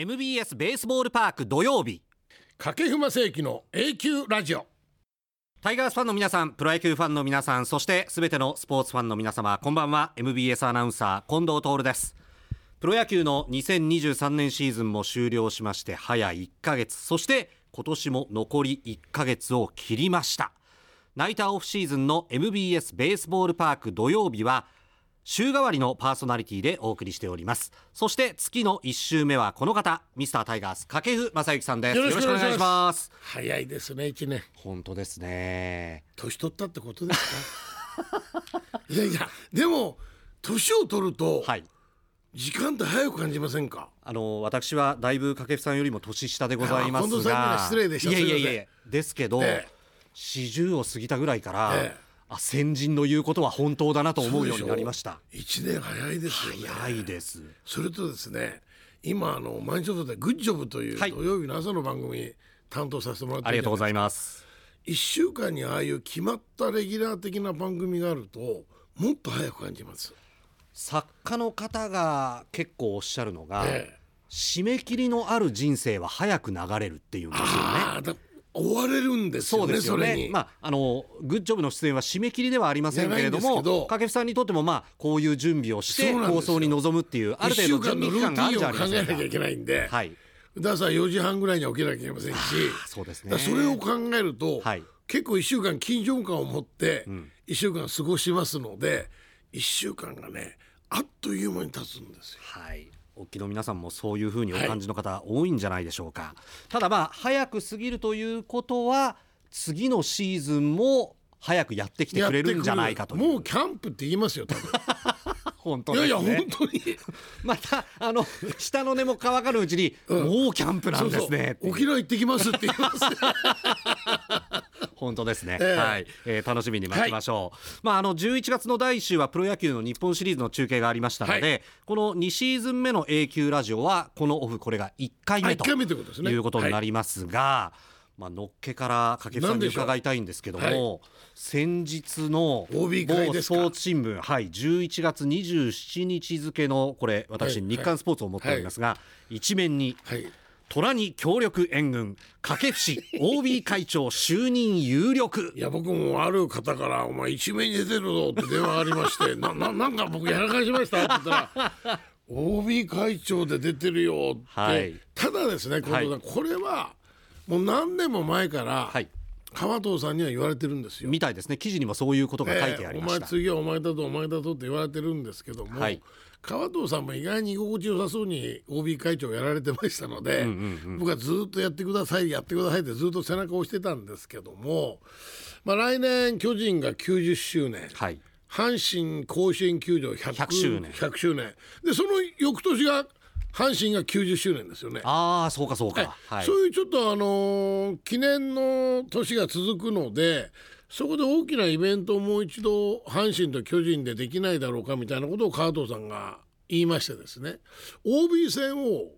MBS ベースボールパーク土曜日。掛布正幸の A 級ラジオ。タイガースファンの皆さんプロ野球ファンの皆さんそしてすべてのスポーツファンの皆様こんばんは。MBS アナウンサー近藤徹です。プロ野球の2023年シーズンも終了しまして早1ヶ月。そして今年も残り1ヶ月を切りました。ナイターオフシーズンの MBS ベースボールパーク土曜日は週替わりのパーソナリティでお送りしております。そして月の1週目はこの方ミスタータイガース掛布正幸さんです。よろしくお願いします。早いですね一年。本当ですね。年取ったってことですか？いやいやでも年を取ると、はい。時間って早く感じませんか？あの私はだいぶ掛布さんよりも年下でございますが。失礼でした。いやいやいやですけど、ええ。40を過ぎたぐらいから、ええあ先人の言うことは本当だなと思うようになりました。一年早いですよね。早いです。それとですね今あの毎日放送でグッジョブというはい。土曜日の朝の番組担当させてもらってるじゃないありがとうございます。一週間にああいう決まったレギュラー的な番組があるともっと早く感じます。作家の方が結構おっしゃるのが、ええ。締め切りのある人生は早く流れるっていうんですよね追われるんですよねそうですよ。ね。まああのグッジョブの出演は締め切りではありませんけれども掛布さんにとってもまあこういう準備をして放送に臨むっていうある程度準備期間があるじゃありませんか考えなきゃいけないんで、はい。だから4時半ぐらいには起きなきゃいけませんし、そうですね。それを考えると、はい。結構1週間緊張感を持って1週間過ごしますので、1週間がねあっという間に経つんですよ。はいお聞きの皆さんもそういうふうにお感じの方多いんじゃないでしょうか、ただまあ早く過ぎるということは次のシーズンも早くやってきてくれるんじゃないかという。もうキャンプって言いますよ多分。本当いやいや本当に。またあの下の根も乾かぬうちに、もうキャンプなんですね沖縄行ってきますって言います。本当ですね、ええ。はい、えー楽しみに待ちましょう、まああの11月の第1週はプロ野球の日本シリーズの中継がありましたので、はこの2シーズン目の A 級ラジオはこのオフこれが1回あ目と一回目ということですね。いうことになりますが、まあのっけから掛布さんに伺いたいんですけども、なんでしょ先日の某スポーツ新聞はい11月27日付のこれ私、はい日刊スポーツを持っておりますが、一面にはい。虎に協力援軍掛布氏 OB 会長就任有力。いや僕もある方から「お前一面に出てるぞ」って電話がありまして「なななんか僕やらかしました」って言ったら「OB 会長で出てるよ」って、はい。ただですねこれはもう何年も前からはい。川藤さんには言われてるんですよ。みたいですね。記事にもそういうことが書いてありました、ええお前次はお前だとお前だとって言われてるんですけども、はい。川藤さんも意外に居心地よさそうに OB 会長やられてましたので、僕はずっとやってくださいやってくださいってずっと背中を押してたんですけども、まあ、来年巨人が90周年、はい。阪神甲子園球場 100, 100周年。100周年。でその翌年が阪神が90周年ですよね。ああそうかそうか、はい、そういうちょっとあのー記念の年が続くのでそこで大きなイベントをもう一度阪神と巨人でできないだろうかみたいなことを川藤さんが言いましてですね。OB 戦を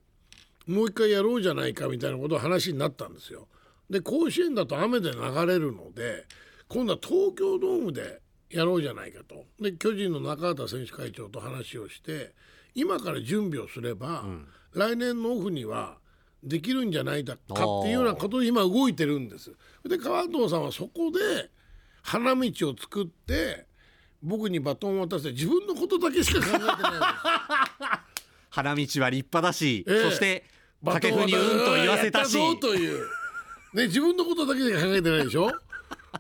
もう一回やろうじゃないかみたいなことを話になったんですよ。で甲子園だと雨で流れるので今度は東京ドームでやろうじゃないかと。で巨人の中畑選手会長と話をして今から準備をすれば、来年のオフにはできるんじゃないかっていうようなことで今動いてるんです。で川藤さんはそこで花道を作って僕にバトンを渡して自分のことだけしか考えてない。花道は立派だし、ええ。そして掛布にうんと言わせたし。という、ね、自分のことだけしか考えてないでしょ？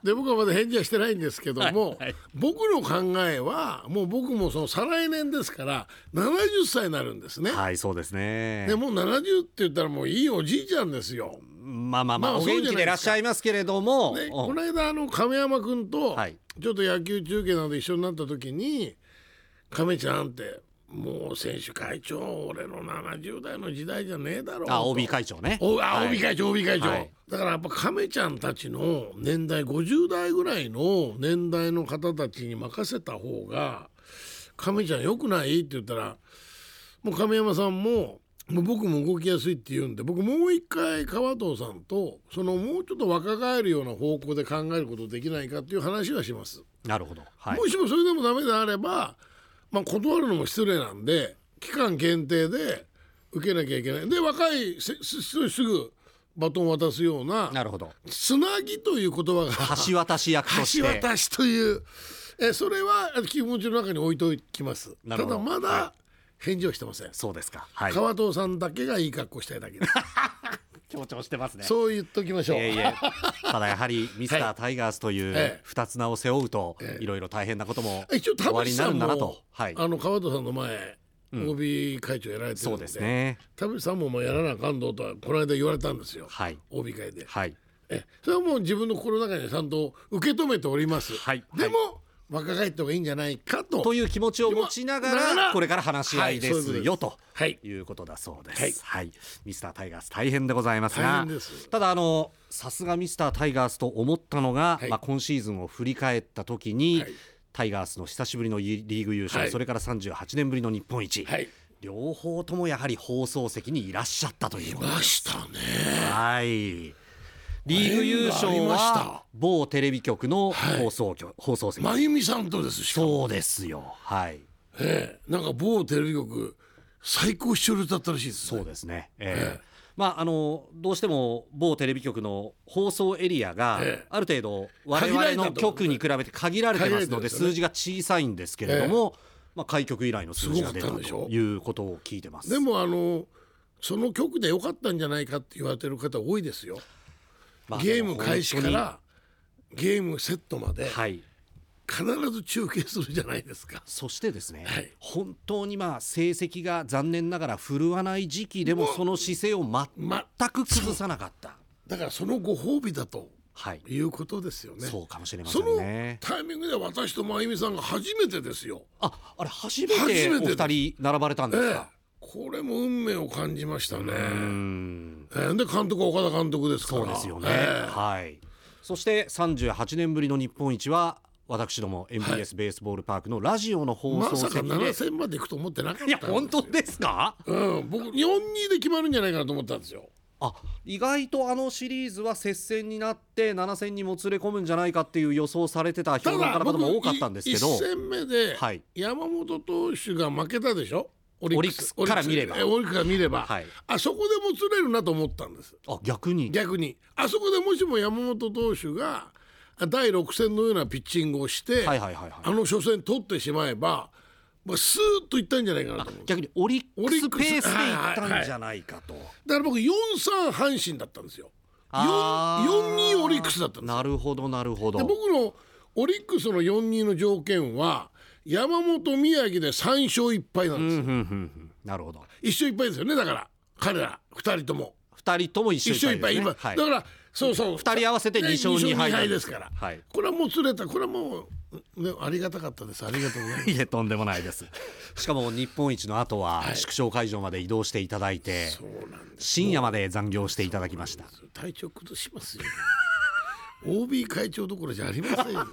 で僕はまだ返事はしてないんですけども、はいはい僕の考えはもう僕もその再来年ですから70歳になるんですね。はいそうですね。でもう70って言ったらもういいおじいちゃんですよ。まあまあまあ、まあお元気でいらっしゃいますけれども、この間あの亀山君とはい。ちょっと野球中継などで一緒になった時に「亀ちゃん」って「もう選手会長俺の70代の時代じゃねえだろう」あと OB 会長ね。おあ、はい。OB 会長 OB 会長、はい。だからやっぱ亀ちゃんたちの年代50代ぐらいの年代の方たちに任せた方が亀ちゃんよくない？って言ったらもう亀山さんももう僕も動きやすいって言うんで僕もう一回川藤さんとそのもうちょっと若返るような方向で考えることできないかっていう話はします。なるほど。はい。もしもそれでもダメであれば、まあ、断るのも失礼なんで期間限定で受けなきゃいけない。で若いせすすすぐバトンを渡すようななるほど。つなぎという言葉が橋渡し役として。橋渡しというえそれは気持ちの中に置いときます。たなるほど。だまだは返事をしてません、そうですか。はい。川藤さんだけがいい格好したいだけです 強調してますね。そう言っときましょう、いえいえ。ただやはりミスターはいタイガースというええ二つ名を背負うとええ。いろいろ大変なことも終わりになるんだなと。はい。あの川藤さんの前 OB 会長やられてるそうのでですね。田淵さんもまあやらなあかんどとはこの間言われたんですよ、はい。OB 会で。はい。えそれはもう自分の心の中にちゃんと受け止めております、はい。でも、若返った方がいいんじゃないかと。という気持ちを持ちながららこれから話し合いですすよとはい。いうことだそうではい。す。はい、ミスタータイガース大変でございますが大変です、ただあのさすがミスタータイガースと思ったのが、はい。まあ今シーズンを振り返った時に、はい。タイガースの久しぶりのリーグ優勝、はい。それから38年ぶりの日本一、はい。両方ともやはり放送席にいらっしゃったということましたね。はい。リーグ優勝は某テレビ局のはい放送局、放送席。真由美さんとですそうですよ。はい。ええ。なんか某テレビ局最高視聴率だったらしいです、ね、そうですね。ええ。まああのどうしても某テレビ局の放送エリアがええ。ある程度我々の局に比べて限られてますので数字が小さいんですけれども、まあ開局以来の数字が出たということを聞いてます。でもあのその曲で良かったんじゃないかって言われてる方多いですよ。まあゲーム開始か本らゲームセットまではい。必ず中継するじゃないですか。そしてですね、はい。本当にまあ成績が残念ながら振るわない時期でもその姿勢を全まく崩さなかった、だからそのご褒美だとはい、いうことですよね。そうかもしれませそのんねタイミングで私と真由美さんが初めてですよ、ああれ初め初ておめて二人並ばれたんですええ。か、これも運命を感じましたね。ええで監督は岡田監督ですから。そうですよね、ええはい。そして38年ぶりの日本一は私ども MBS ベースボールパークのラジオの放まさか送席で、7000までいくと思ってなかったんいや本当ですか？うん、僕日本2で決まるんじゃないかなと思ったんですよ。あ意外とあのシリーズは接戦になって7戦にもつれ込むんじゃないかっていう予想されてた評論家の方も多かったんですけど。1戦目ではい。山本投手が負けたでしょ？オリオリックスから見れば。えオリックスから見れば、はい。あそこでもつれるなと思ったんです。あ逆に？逆に。あそこでもしも山本投手があ第6戦のようなピッチングをして、はいはいはいはい。あの初戦取ってしまえば、まあ、スーッといったんじゃないかなと逆にオリックスペースでいったんじゃないかと、だから僕4-3阪神だったんですよ。あー。4-2オリックスだったんですよ。なるほどなるほど。で僕のオリックスの4-2の条件は山本宮城で3勝1敗なんですよ、うんうんうんなるほど。1勝1敗ですよねだから。彼ら2人とも。二人とも一1緒勝1敗今、はい。だからそうそう。二人合わせて2勝2敗2敗ですから、はい。これはもう釣れた。これはもう、ね、ありがたかったです。ありがとうございます。いえとんでもないです。しかも日本一の後ははい。縮小会場まで移動していただいて、そうなんです。深夜まで残業していただきました。体調崩しますよ OB 会長どころじゃありませんよ。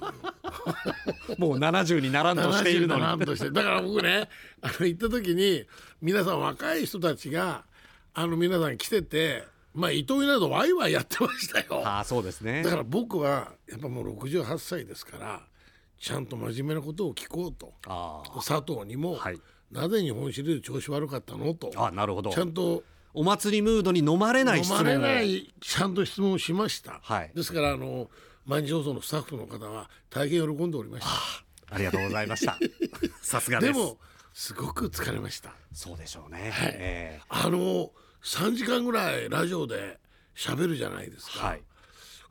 もう70にならんとしているのに。77として。だから僕ねあの行った時に皆さん若い人たちがあの皆さん来ててまあ伊藤などワイワイやってましたよ。ああそうですね。だから僕はやっぱもう68歳ですからちゃんと真面目なことを聞こうと。佐藤にも、はい。なぜ日本シリーズ調子悪かったのと。あなるほど。ちゃんとお祭りムードに飲まれない質問を飲まれないちゃんと質問をしました、はい。ですからあの毎日放送のスタッフの方は大変喜んでおりました。ありがとうございました。さすがでもすごく疲れました。そうでしょうね、はい。えあの3時間ぐらいラジオで喋るじゃないですか、えはい。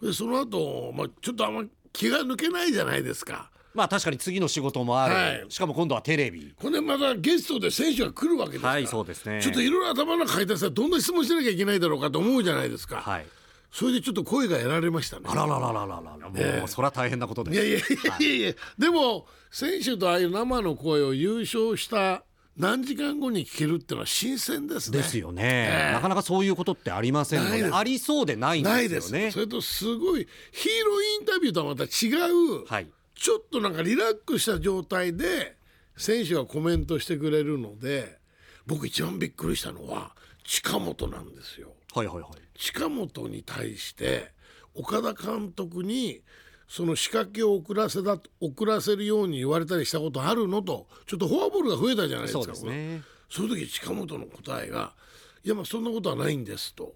でその後、まあちょっとあんま気が抜けないじゃないですかまあ確かに次の仕事もある、はい。しかも今度はテレビ。これまたゲストで選手が来るわけですから、はいそうですね。ちょっといろいろ頭の中書いてさどんな質問しなきゃいけないだろうかと思うじゃないですか、はい。それでちょっと声が得られましたね。あららららららもうそれは大変なことです。いやいやいやいやいや、でも選手とああいう生の声を優勝した何時間後に聞けるっていうのは新鮮ですね。ですよね、ええ。なかなかそういうことってありませんのないです。でありそうでないんでないです。すよねそれとすごいヒーローインタビューとはまた違う、はいちょっとなんかリラックスした状態で選手がコメントしてくれるので僕一番びっくりしたのは近本なんですよ。はいはいはい近本に対して岡田監督にその仕掛けを遅らせだ遅らせるように言われたりしたことあるのとちょっとフォアボールが増えたじゃないですかそうですねその時近本の答えが「いやまあそんなことはないんです」と。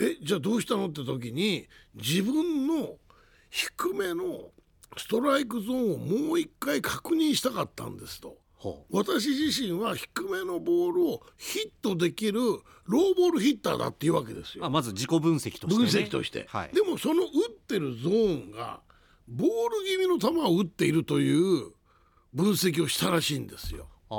えじゃあどうしたのって時に自分の低めのストライクゾーンをもう一回確認したかったんですと。ほ私自身は低めのボールをヒットできるローボールヒッターだっていうわけですよ。うあまず自己分析として、ね、分析として、はい、でもその打ってるゾーンがボール気味の球を打っているという分析をしたらしいんですよ。あ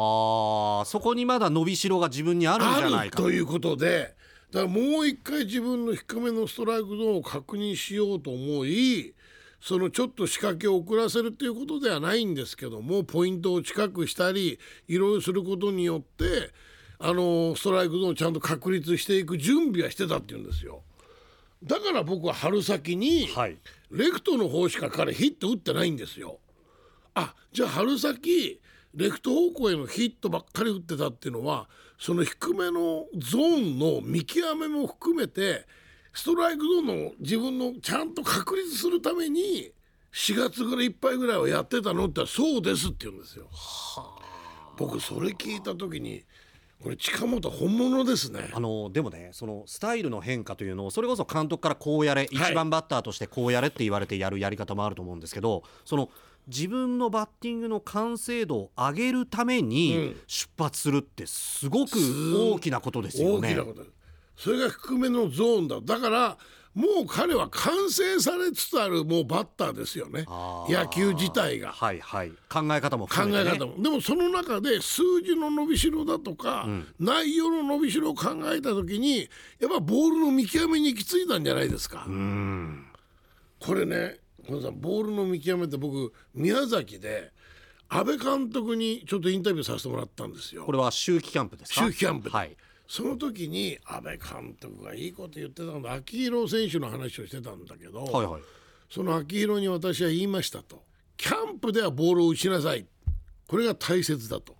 ーそこにまだ伸びしろが自分にあるんじゃないかということでだからもう一回自分の低めのストライクゾーンを確認しようと思いそのちょっと仕掛けを遅らせるということではないんですけどもポイントを近くしたりいろいろすることによってあのストライクゾーンをちゃんと確立していく準備はしてたっていうんですよ。だから僕は春先にはいレフトの方しか彼ヒット打ってないんですよ。あじゃあ春先レフト方向へのヒットばっかり打ってたっていうのはその低めのゾーンの見極めも含めてストライクゾーンの自分のちゃんと確立するために4月ぐらいいっぱいぐらいはやってたのってそうですって言うんですよ。僕それ聞いた時にこれ近本本物ですね。あのでもねそのスタイルの変化というのをそれこそ監督からこうやれ、一番バッターとしてこうやれって言われてやるやり方もあると思うんですけどその自分のバッティングの完成度を上げるためうにん出発するってすごく大きなことですよね。大きなことですそれが低めのゾーンだ。だからもう彼は完成されつつあるもうバッターですよね。野球自体が。はいはい。考え方もね、え方も、でもその中で数字の伸びしろだとか、内容の伸びしろを考えた時にやっぱボールの見極めに行き着いたんじゃないですか。うん。これね小野さんボールの見極めって僕宮崎で安倍監督にちょっとインタビューさせてもらったんですよ。こ。れは秋季キャンプですか？秋季キャンプ。ではいその時に安倍監督がいいこと言ってたんだ秋広選手の話をしてたんだけど、はいはい。その秋広に私は言いましたと。キャンプではボールを打ちなさい。これが大切だと。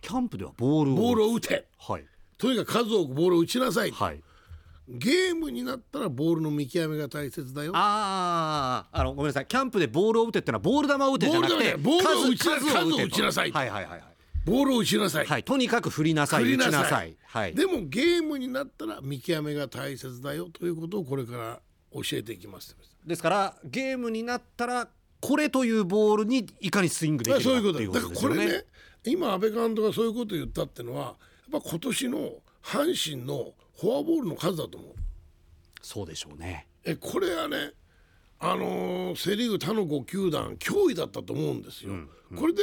キャンプではボールをボールを打て。はい。とにかく数多くボールを打ちなさい、はい。ゲームになったらボールの見極めが大切だよ。あああのごめんなさい。キャンプでボールを打てってのはボール球を打てじゃなくてボール球ボールを打ちな数数を数を打ちなさいはいはいはいはい。ボールを打ちなさい、はい。とにかく振りなさい。振りなさいはい。でもゲームになったら見極めが大切だよということをこれから教えていきます。ですからゲームになったらこれというボールにいかにスイングできるかそういうっていうことだだからこれねね今安倍監督がそういうことを言ったってのはやっぱ今年の阪神のフォアボールの数だと思う。そうでしょうね。えこれはねあのーセ・リーグ他の5球団脅威だったと思うんですよ。これで、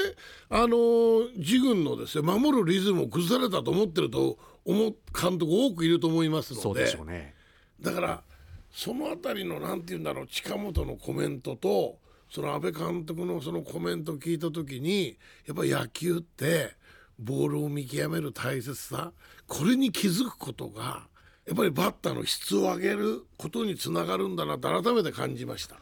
あのー自軍のですね守るリズムを崩されたと思ってると思う監督多くいると思いますので。そうでしょうね。だからそのあたりのなんて言うんだろう近本のコメントとその安倍監督のそのコメントを聞いた時にやっぱ野球ってボールを見極める大切さこれに気づくことがやっぱりバッターの質を上げることにつながるんだなと改めて感じました。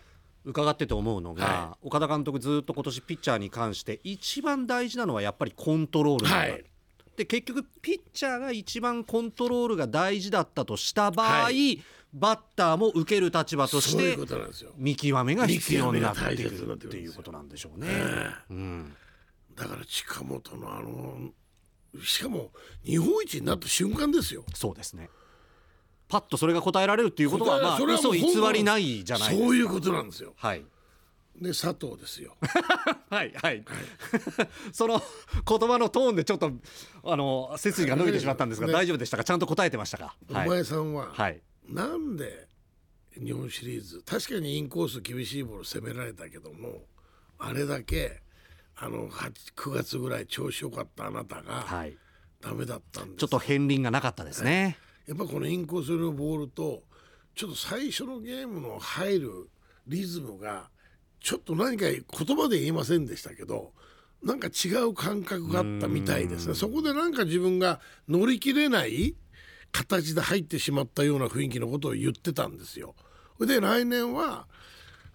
伺ってて思うのが、は岡田監督ずっと今年ピッチャーに関して一番大事なのはやっぱりコントロールなんだ、はいで結局ピッチャーが一番コントロールが大事だったとした場合、はバッターも受ける立場として。見極めが必要になってくるっていうことなんでしょうね。だから近本のあのしかも日本一になった瞬間ですよ。そうですねパッとそれが答えられるっていうことはまあ嘘偽りないじゃないですかそういうことなんですよ。はいで佐藤ですよ。は いはい、その言葉のトーンでちょっとあの背筋が伸びてしまったんですが、ね。大丈夫でしたか？ちゃんと答えてましたか？おはい、前さんは、はい、なんで日本シリーズ確かにインコース厳しいボール攻められたけどもあれだけあの8 9月ぐらい調子良かったあなたがはい、ダメだったんです、ちょっと片鱗がなかったですね、やっぱこのインコースのボールとちょっと最初のゲームの入るリズムがちょっと何か言葉で言いませんでしたけどなんか違う感覚があったみたいですね。そこでなんか自分が乗り切れない形で入ってしまったような雰囲気のことを言ってたんですよ。で来年は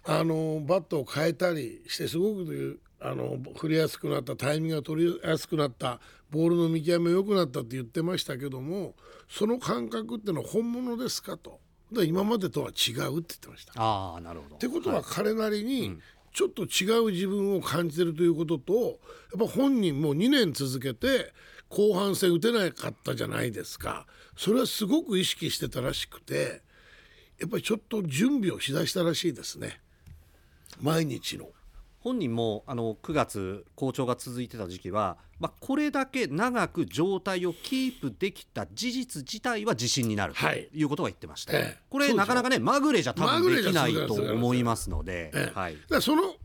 あのバットを変えたりしてすごくあの振りやすくなったタイミングが取りやすくなったボールの見極め良くなったって言ってましたけどもその感覚ってのは本物ですかと。で今までとは違うって言ってました。ああなるほど。ってことは彼なりにちょっと違う自分を感じてるということとやっぱ本人も2年続けて後半戦打てなかったじゃないですか。それはすごく意識してたらしくてやっぱりちょっと準備をしだしたらしいですね。毎日の。本人もあの9月好調が続いてた時期は、まあ、これだけ長く状態をキープできた事実自体は自信になるとはい。いうことは言ってました、ええ。これなかなかねまぐれじゃ多分できないと思いますので、ええはい。だその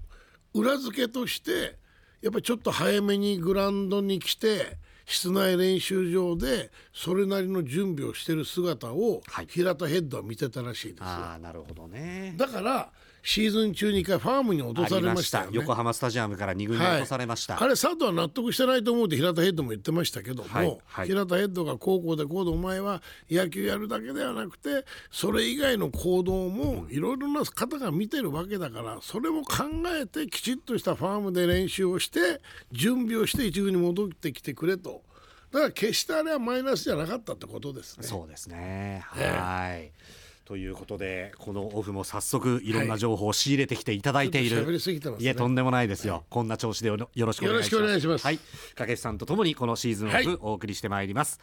裏付けとしてやっぱりちょっと早めにグラウンドに来て室内練習場でそれなりの準備をしてる姿をはい。平田ヘッドは見てたらしいですよ、ああなるほどね。だからシーズン中に一回ファームに落とされましたよね。横浜スタジアムから2軍に落とされました、あれ佐藤は納得してないと思うって平田ヘッドも言ってましたけども、はいはい。平田ヘッドが高校でこうでお前は野球やるだけではなくてそれ以外の行動もいろいろな方が見てるわけだからそれも考えてきちっとしたファームで練習をして準備をして一軍に戻ってきてくれと。だから決してあれはマイナスじゃなかったってことですね。そうですね。ええ。はい。ということでこのオフも早速いろんな情報を仕入れてきていただいている、ちょっと喋りすぎてますね。いえとんでもないですよ、こんな調子でよろしくお願いします。はい。掛布さんとともにこのシーズンオフ、はい。お送りしてまいります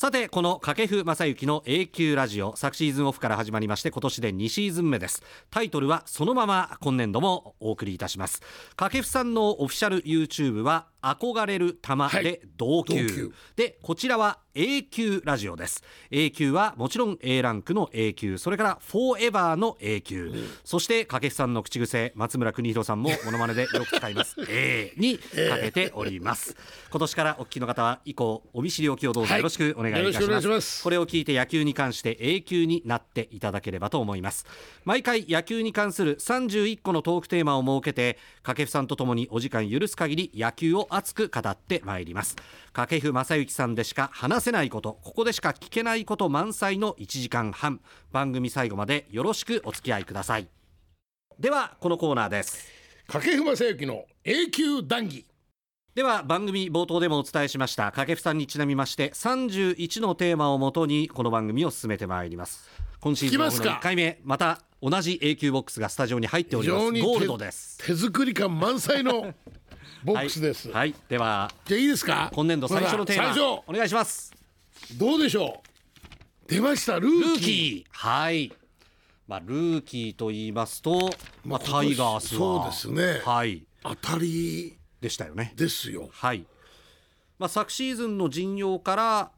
さてこの掛布正幸の A 級ラジオ昨シーズンオフから始まりまして今年で2シーズン目です。タイトルはそのまま今年度もお送りいたします。掛布さんのオフィシャル YouTube は憧れる玉はい。で同級,、同級。でこちらは A 級ラジオです。A 級はもちろん A ランクの A 級それからフォーエバーの A 級、そして掛布さんの口癖松村邦洋さんもモノマネでよく使います。A にかけております、今年からお聞きの方は以降お見知りおきをどうぞはい。よろしくお願いいたします,、よろしくお願いします。これを聞いて野球に関して A 級になっていただければと思います。毎回野球に関する31個のトークテーマを設けて掛布さんとともにお時間許す限り野球を熱く語ってまいります。掛布正幸さんでしか話せないことここでしか聞けないこと満載の1時間半。番組最後までよろしくお付き合いください。ではこのコーナーです。掛布正幸の永久談義では番組冒頭でもお伝えしました掛布さんにちなみまして31のテーマをもとにこの番組を進めてまいります。今シーズンのいきますか？1回目また同じ A 級ボックスがスタジオに入っております。非常にゴールドです。手作り感満載の ボックスです、はい、はい、ではじゃあいいですか？今年度最初のテーマお願いします。どうでしょう？出ましたルーキー。はい。まあルーキーと言いますと、まあ、まあタイガースは。そうですね。はい。当たりでしたよね。ですよ。はい、まあ、昨シーズンの陣容から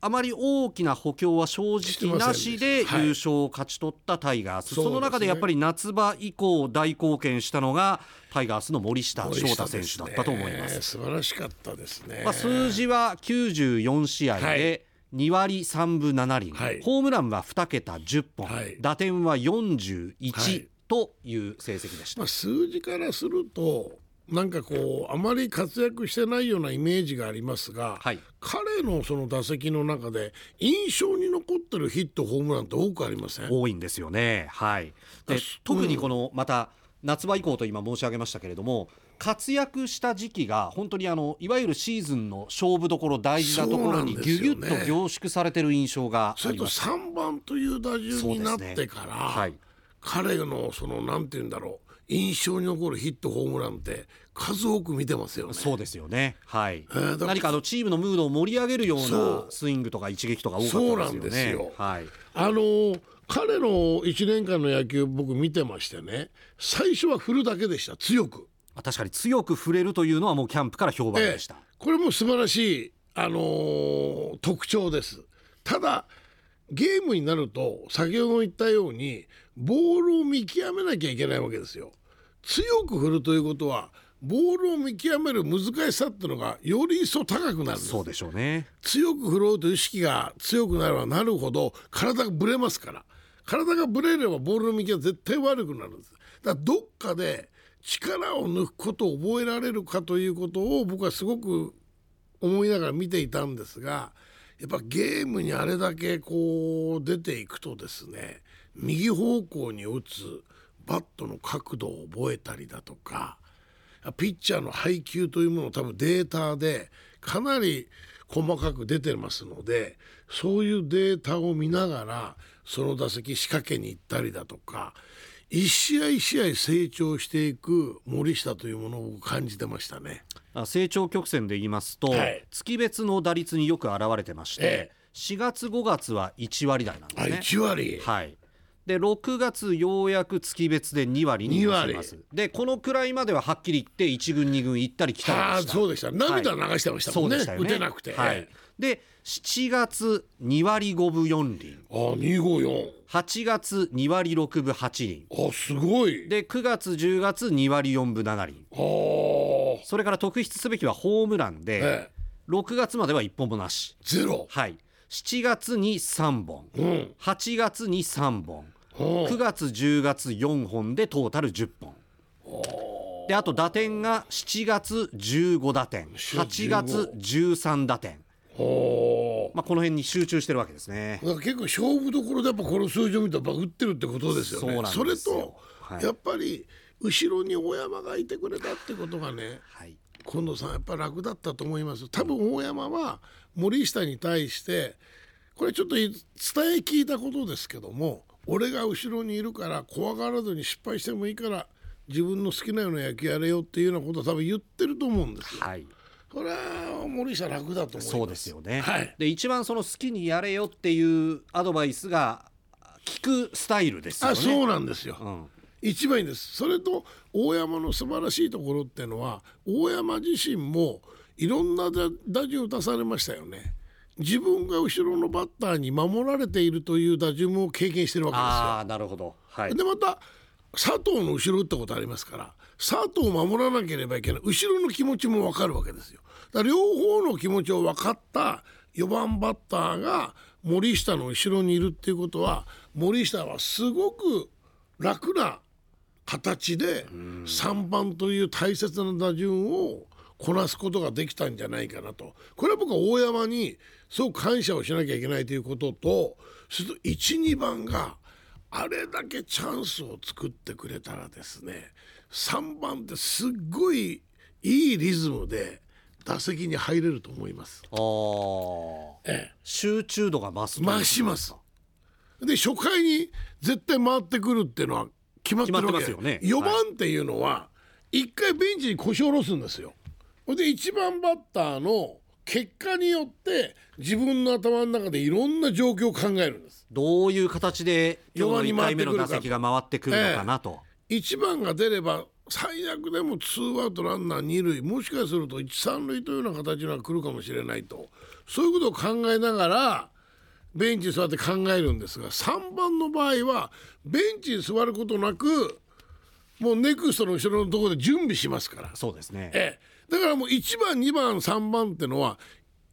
あまり大きな補強は正直なしで優勝を勝ち取ったタイガース、そうですね。その中でやっぱり夏場以降大貢献したのがタイガースの森下翔太選手だったと思います。ね素晴らしかったですね、まあ、数字は94試合はい。で2割3分7厘、はい。ホームランは2桁10本、はい。打点ははい。41という成績でした。まあ、数字からするとなんかこうあまり活躍してないようなイメージがありますが、はい。彼のその打席の中で印象に残ってるヒットホームランって多くありません？多いんですよね。はい、であ特にこのまた夏場以降と今申し上げましたけれども活躍した時期が本当にあのいわゆるシーズンの勝負どころ大事なところにぎゅぎゅっと凝縮されてる印象があります。3番という打順になってから、はい。彼のそのなんて言うんだろう印象に残るヒットホームランって数多く見てますよね。そうですよね。はい。ーだから何かあのチームのムードを盛り上げるようなスイングとか一撃とか多かったですよね。そうなんですよはい。あのー彼の1年間の野球僕見てましてね最初は振るだけでした強く。あ確かに強く触れるというのはもうキャンプから評判でした。これも素晴らしい、あのー特徴ですただゲームになると先ほど言ったようにボールを見極めなきゃいけないわけですよ。強く振るということはボールを見極める難しさっていうのがより一層高くなるそうでしょうね。強く振ろうという意識が強くなればなるほど体がぶれますから。体がぶれればボールの見極めは絶対悪くなるんです。だからどっかで力を抜くことを覚えられるかということを僕はすごく思いながら見ていたんですがやっぱゲームにあれだけこう出ていくとですね右方向に打つバットの角度を覚えたりだとかピッチャーの配球というものを多分データでかなり細かく出てますのでそういうデータを見ながらその打席仕掛けに行ったりだとか一試合一試合成長していく森下というものを感じてましたね。あ成長曲線で言いますと、はい月別の打率によく現れてまして、ええ4月5月は1割台なんであすね。1割、はい。で6月ようやく月別で2割に乗せま2す。でこのくらいまでははっきり言って1軍2軍行ったり来たりでした。そうでした。涙流してましたもんね,、そうでしたよね。打てなくて、はい。で7月2割5分4厘、ああ254 8月2割6分8厘、あすごい。で9月10月2割4分7厘。ああそれから特筆すべきはホームランで、ええ。6月までは1本もなし。ゼロ。はい。7月に3本、うん。8月に3本、うん9月10月4本でトータル10本。であと打点が7月15打点。8月13打点、おまあ、この辺に集中してるわけですね。結構勝負どころでやっぱこの数字を見たらバグってるってことですよね。それと、はい。やっぱり後ろに大山がいてくれたってことがねはい。近藤さんやっぱり楽だったと思います。多分大山は森下に対してこれちょっと伝え聞いたことですけども俺が後ろにいるから怖がらずに失敗してもいいから自分の好きなような野球やれよっていうようなことを多分言ってると思うんですよ。はい。これは森下楽だと思います。そうですよね、はい。で一番その好きにやれよっていうアドバイスが聞くスタイルですよね。あそうなんですよ。うん。一番いいんです。それと大山の素晴らしいところっていうのは大山自身もいろんな打打順を打たされましたよね自分が後ろのバッターに守られているという打順も経験してるわああなるほど。はい。けですよでまた佐藤の後ろ打ったことありますから佐藤を守らなければいけない。後ろの気持ちも分かるわけですよ。だ両方の気持ちを分かった4番バッターが森下の後ろにいるっていうことは森下はすごく楽な形で3番という大切な打順をこなすことができたんじゃないかなと。これは僕は大山にすごく感謝をしなきゃいけないということとすると12番があれだけチャンスを作ってくれたらですね3番ってすっごいいいリズムで打席に入れると思います。ええ。集中度が増す増します。で初回に絶対回ってくるっていうのは決まってるわけ。決ますよね。4番っていうのは一回ベンチに腰を下ろすんですよ。ほんで1番バッターの結果によって自分の頭の中でいろんな状況を考えるんです。どういう形で今日の4 1番回目の打席が回ってくるのかなと、1番が出れば最悪でもツーアウトランナー二塁。もしかすると一三塁というような形が来るかもしれないと。そういうことを考えながらベンチに座って考えるんですが3番の場合はベンチに座ることなくもうネクストの後ろのところで準備しますから、そうですね。ええ、だからもう1番2番3番ってのは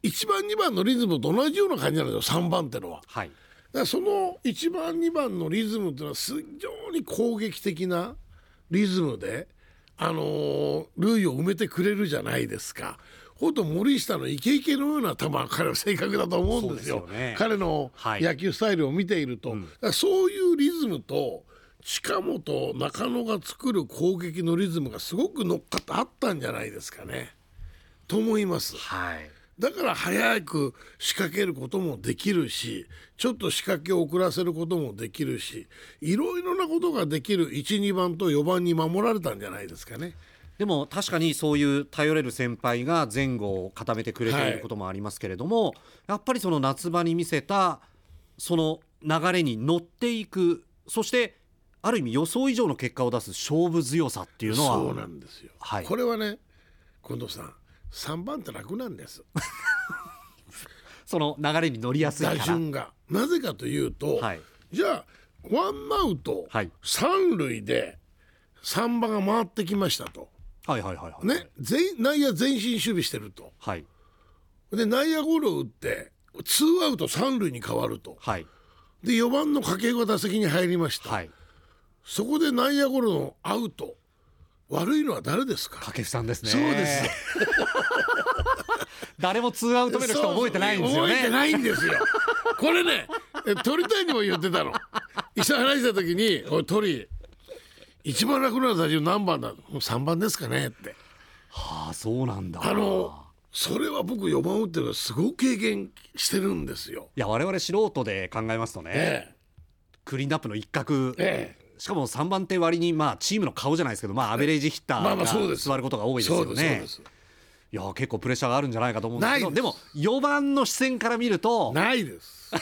1番2番のリズムと同じような感じなんですよ3番ってのは。はいだからその1番2番のリズムっていうのは非常に攻撃的なリズムで、あのー塁を埋めてくれるじゃないですか。ほんと森下のイケイケのような球は彼は正確だと思うんですよ。ね彼のはい野球スタイルを見ていると、だからそういうリズムと近本中野が作る攻撃のリズムがすごく乗っかってあったんじゃないですかね。と思います。はいだから早く仕掛けることもできるしちょっと仕掛けを遅らせることもできるしいろいろなことができる12番と4番に守られたんじゃないですかね。でも確かにそういう頼れる先輩が前後を固めてくれていることもありますけれども、やっぱりその夏場に見せたその流れに乗っていくそしてある意味予想以上の結果を出す勝負強さっていうのはそうなんですよ、はいこれはね近藤さん3番って楽なんです その流れに乗りやすいか打ら。順が。なぜかというと、はいじゃあワンアウトはい三塁で3番が回ってきましたと。はいはいはいはい。ね、全内野前進守備してると。はいで内野ゴロを打ってツーアウト三塁に変わるとはいで4番の掛布が打席に入りました、はい。そこで内野ゴロのアウト悪いのは誰ですか？掛布さんですね。そうです。誰もツーアウト目の人覚えてないんですよね。覚えてないんですよこれねえ鳥谷にも言ってたの一緒に話した時に「おい鳥一番楽な打順何番だ?」もう3番ですかねってああそうなんだ。あのそれは僕4番打ってるのすごく経験してるんですよいや我々素人で考えますとね、えクリーンナップの一角ええしかも3番手割にまあチームの顔じゃないですけどまあアベレージヒッターが座ることが多いですよね。いや結構プレッシャーがあるんじゃないかと思うんですけど。でも4番の視線から見るとないです。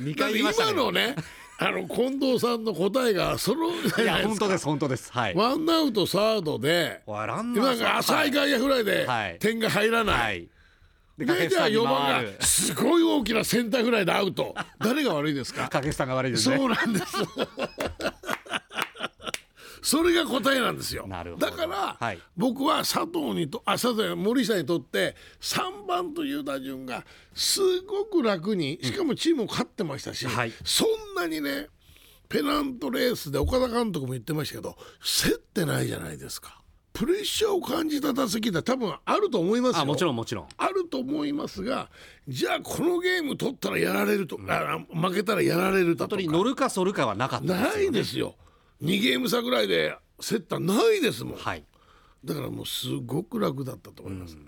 2だって回言いましたね。今のねあの近藤さんの答えがそのいや本当です本当です。はい。ワンアウトサードでおいランナーなんか浅い外野フライではい。点が入らない、はいででじゃあ4番がすごい大きなセンターフライでアウト。誰が悪いですか？掛布さんが悪いですね。そうなんです。それが答えなんですよ。なるほど。だから、はい。僕は佐藤にとあ佐藤や森下にとって3番という打順がすごく楽にしかもチームも勝ってましたし、はい。そんなにねペナントレースで岡田監督も言ってましたけど競ってないじゃないですかプレッシャーを感じた打席って多分あると思いますよ。あもちろんもちろん。あると思いますがじゃあこのゲーム取ったらやられると、あ負けたらやられるだとか。本当に乗るか反るかはなかったですよないですよ。2ゲーム差ぐらいで競ったないですもん、はい。だからもうすごく楽だったと思います、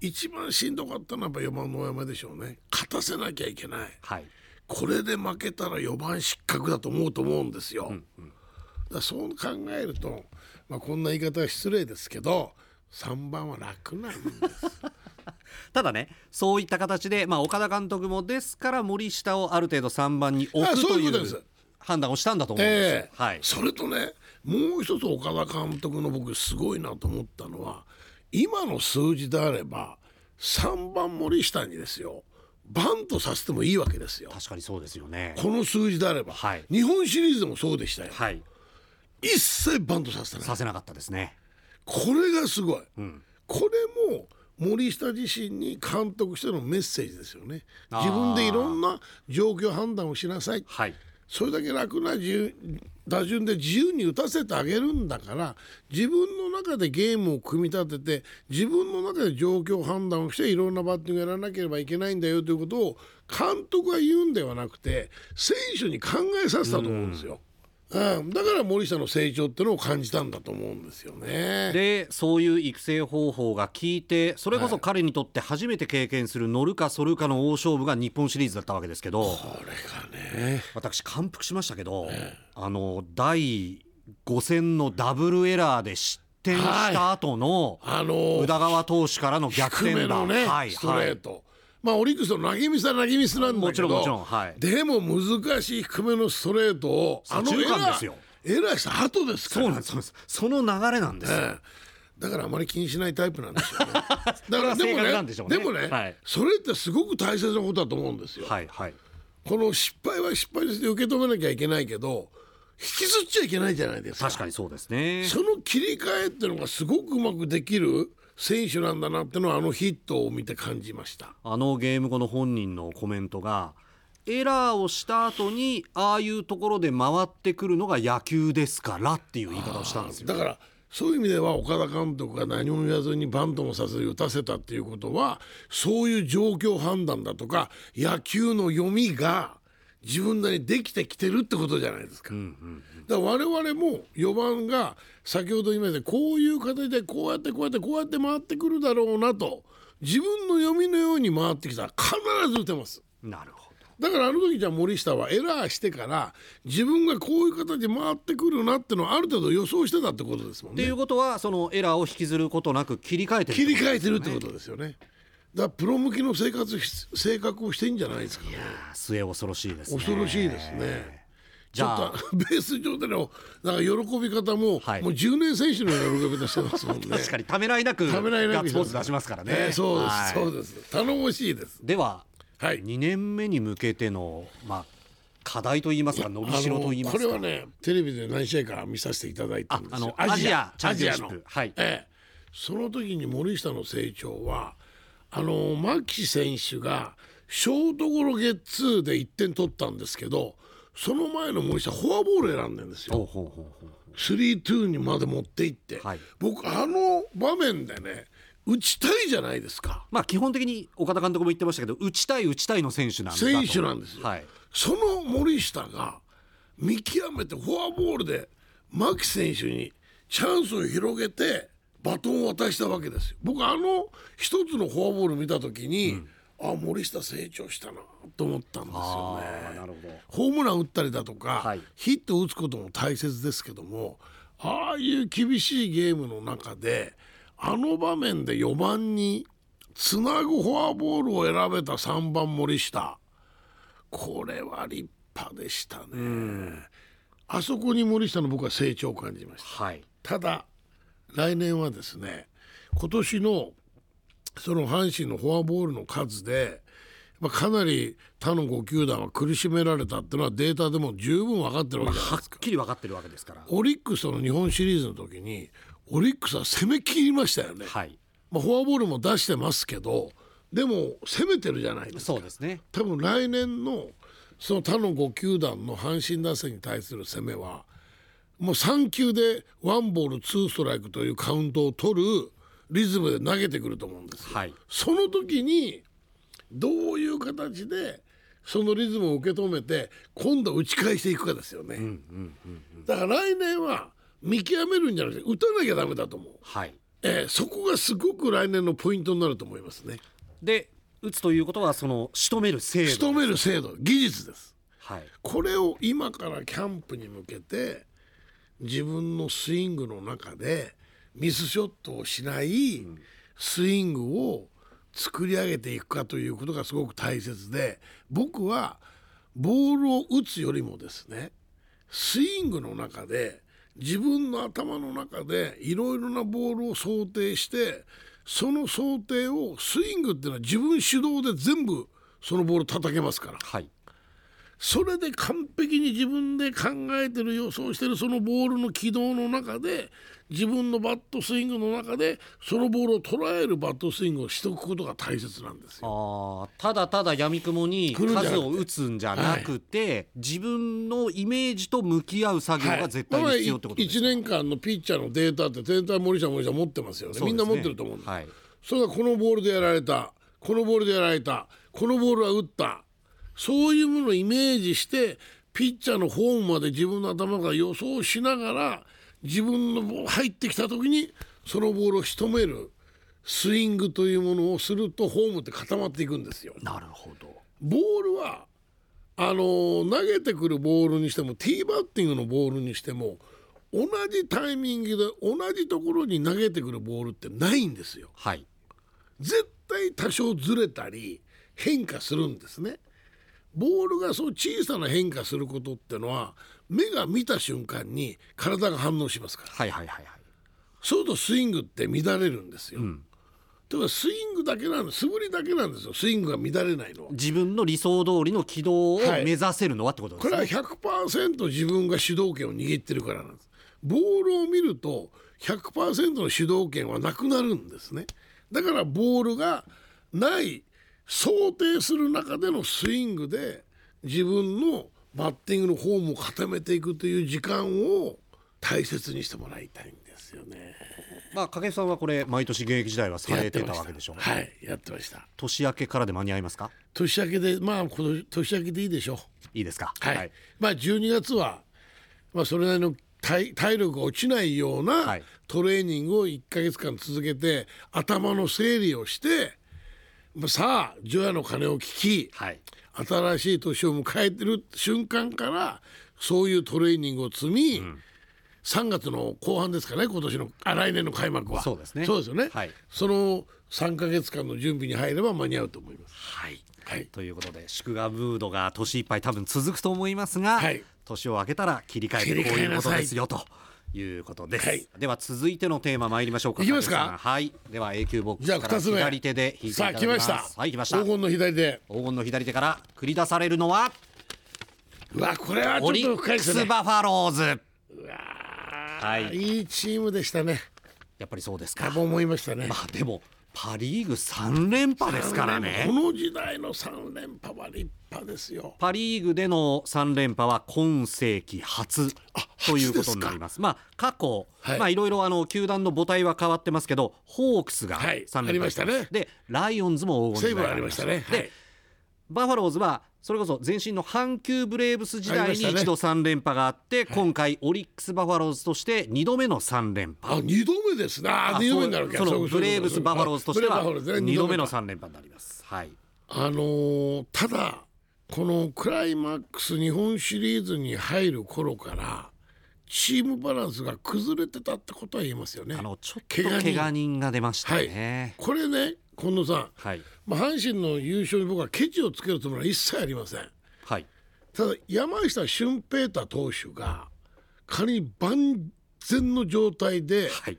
一番しんどかったのはやっぱ4番の大山でしょうね。勝たせなきゃいけない。はい。これで負けたら4番失格だと思うと思うんですよ、だからそう考えると、まあ、こんな言い方は失礼ですけど3番は楽なんです。ただねそういった形で、まあ、岡田監督もですから森下をある程度3番に置あくといそう判断をしたんだと思うんです。はい、それとねもう一つ岡田監督の僕すごいなと思ったのは今の数字であれば3番森下にですよバントさせてもいいわけですよ。確かにそうですよね。この数字であれば、はい。日本シリーズでもそうでしたよ。はい一切バントさせてない。させなかったですね。これがすごい、これも森下自身に監督してのメッセージですよね。自分でいろんな状況判断をしなさい。はい。それだけ楽な自打順で自由に打たせてあげるんだから自分の中でゲームを組み立てて自分の中で状況判断をしていろんなバッティングをやらなければいけないんだよということを監督が言うんではなくて選手に考えさせたと思うんですよ。うん、だから森下の成長っていうのを感じたんだと思うんですよね。でそういう育成方法が効いてそれこそ彼にとって初めて経験する乗るか反るかの大勝負が日本シリーズだったわけですけどこれがね。私感服しましたけど、あの第5戦のダブルエラーで失点した後のあの宇田川投手からの逆低転のね、はい。ストレート、まあオリックスの投げミスは投げミスなんだけどもちろんもちろんはい。でも難しい低めのストレートをあの左エラ中間ですよ。ーエラーした後ですから。そうなんですその流れなんですよ、ええ。だからあまり気にしないタイプなんで しょうね。だからでもねねでもね、はい。それってすごく大切なことだと思うんですよ、はいはい。この失敗は失敗として受け止めなきゃいけないけど引きずっちゃいけないじゃないですか。確かにそうですね。その切り替えっていうのがすごくうまくできる選手なんだなってのはあのヒットを見て感じました。あのゲーム後の本人のコメントがエラーをした後にああいうところで回ってくるのが野球ですからっていう言い方をしたんですよだからそういう意味では岡田監督が何も言わずにバントもさせず打たせたっていうことはそういう状況判断だとか野球の読みが自分なりにできてきてるってことじゃないですか。だから我々も4番が先ほど言いましたこういう形でこうやってこうやってこうやって回ってくるだろうなと自分の読みのように回ってきたら必ず打てます。なるほど。だからあの時じゃあ森下はエラーしてから自分がこういう形で回ってくるなってのはある程度予想してたってことですもんね。っていうことはそのエラーを引きずることなく切り替えてる切り替えてるってことですよねだプロ向きの生活し性格をしてんじゃないですかね。末恐ろしいですね。恐ろしいですね。ちょっじゃあと ベース上でのなんか喜び方も、はい。もう10年選手の喜び方してますもんね。確かにためらいなくためらいなく。ガッツポーズ出しますからね、えーそうです、はい。そうです。頼もしいです。でははい。2年目に向けてのまあ課題といいますか伸びしろといいますか。これはねテレビで何試合か見させていただいたんですよ。ああのアジアチャンピオンシップ。アジアの。はい。ええ、その時に森下の成長はあの牧選手がショートゴロゲッツーで1点取ったんですけどその前の森下フォアボール選んでんですよ。ほうほうほうほう3-2にまで持っていって、はい。僕あの場面でね打ちたいじゃないですか。まあ基本的に岡田監督も言ってましたけど打ちたい打ちたいの選手なんだと。選手なんですよ、はい。その森下が見極めてフォアボールで牧選手にチャンスを広げてバトンを渡したわけですよ僕あの一つのフォアボール見た時に、あ森下成長したなと思ったんですよね。なるほどホームラン打ったりだとか、はいヒット打つことも大切ですけどもああいう厳しいゲームの中であの場面で4番につなぐフォアボールを選べた3番森下これは立派でしたね。あそこに森下の僕は成長を感じました。はいただ来年はですね今年のその阪神のフォアボールの数で、まあ、かなり他の5球団は苦しめられたっていうのはデータでも十分分かってるわけじゃないはっ。きり分かってるわけですからオリックスとの日本シリーズの時にオリックスは攻め切りましたよね。はいまあ、フォアボールも出してますけどでも攻めてるじゃないですか。そうですね多分来年のその他の5球団の阪神打線に対する攻めはもう3球でワンボールツーストライクというカウントを取るリズムで投げてくると思うんですよ。はいその時にどういう形でそのリズムを受け止めて今度打ち返していくかですよね。だから来年は見極めるんじゃなくて打たなきゃダメだと思う。はいえーそこがすごく来年のポイントになると思いますね。で打つということはその仕留める精度仕留める精度技術です。はいこれを今からキャンプに向けて自分のスイングの中でミスショットをしないスイングを作り上げていくかということがすごく大切で僕はボールを打つよりもですねスイングの中で自分の頭の中でいろいろなボールを想定してその想定をスイングっていうのは自分主導で全部そのボール叩けますから。はい。それで完璧に自分で考えてる予想してるそのボールの軌道の中で自分のバットスイングの中でそのボールを捉えるバットスイングをしておくことが大切なんですよ。あーただただ闇雲に来るんじゃなくて。数を打つんじゃなくて、自分のイメージと向き合う作業が絶対に必要ってことです1年間のピッチャーのデータって全体森下森下持ってますよね。ね。みんな持ってると思うんです、はい。それがこのボールでやられたこのボールでやられたこのボールは打ったそういうものをイメージしてピッチャーのホームまで自分の頭が予想しながら自分の入ってきた時にそのボールを仕留めるスイングというものをするとホームって固まっていくんですよ。なるほどボールはあのー投げてくるボールにしてもティーバッティングのボールにしても同じタイミングで同じところに投げてくるボールってないんですよ。はい絶対多少ずれたり変化するんですね。ボールがそう小さな変化することってのは目が見た瞬間に体が反応しますからはいはいはいはいそうするとスイングって乱れるんですよ。だからスイングだけなん素振りだけなんですよスイングが乱れないのは。自分の理想通りの軌道をはい目指せるのはってことですね、これは100%自分が主導権を握ってるからなんです。ボールを見ると100%の主導権はなくなるんですね。だからボールがない想定する中でのスイングで自分のバッティングのフォームを固めていくという時間を大切にしてもらいたいんですよね。まあ掛布さんはこれ毎年現役時代はされてたわけでしょうはい、やってました。年明けからで間に合いますか？年明けでまあこの年明けでいいでしょう。いいですかはい、まあ12月は、まあ、それなりの体体力が落ちないようはないトレーニングを1ヶ月間続けて頭の整理をして、まあ、さあ除夜の鐘を聞き、はい。新しい年を迎えてる瞬間からそういうトレーニングを積み、3月の後半ですかね今年のあ来年の開幕は。そうですね。そうですよね、はい。その3ヶ月間の準備に入れば間に合うと思います。はい。はい。ということで祝賀ムードが年いっぱい多分続くと思いますが、はい。年を明けたら切り替える切りこういうことですよということです、はい。では続いてのテーマ参りましょうか。いきますか？はい。では A 級ボックスから2つ目。左手で引いていただきます。はい来ました。黄金の左手。黄金の左手から繰り出されるのは？うわこれはちょっと深いですね。スバファローズ。うわはい。いいチームでしたね。やっぱりそうですか。思いましたね。まあでもパ・リーグ3連覇ですからね。この時代の3連覇は立派ですよ。パ・リーグでの3連覇は今世紀初ということになります。まあ過去、はい。まあいろいろあの球団の母体は変わってますけど、ホークスがはい3連覇ありましたね。でライオンズも黄金時代がありました。ね。で、はい。バファローズはそれこそ前身の阪急ブレーブス時代に一度3連覇があって、今回オリックス・バファローズとして2度目の3連覇。あ二度目ですなああ二度目になるそのブレーブス・バファローズとしてはあブレーブスバファローズね2度目の二3連覇になります。はい。あのーただこのクライマックス日本シリーズに入る頃からチームバランスが崩れてたってことは言えますよねあ。のちょっと怪我人が出ましたね。これね近藤さん、はいまあ、阪神の優勝に僕はケチをつけるつもりは一切ありません。はいただ山下俊平太投手が仮に万全の状態ではい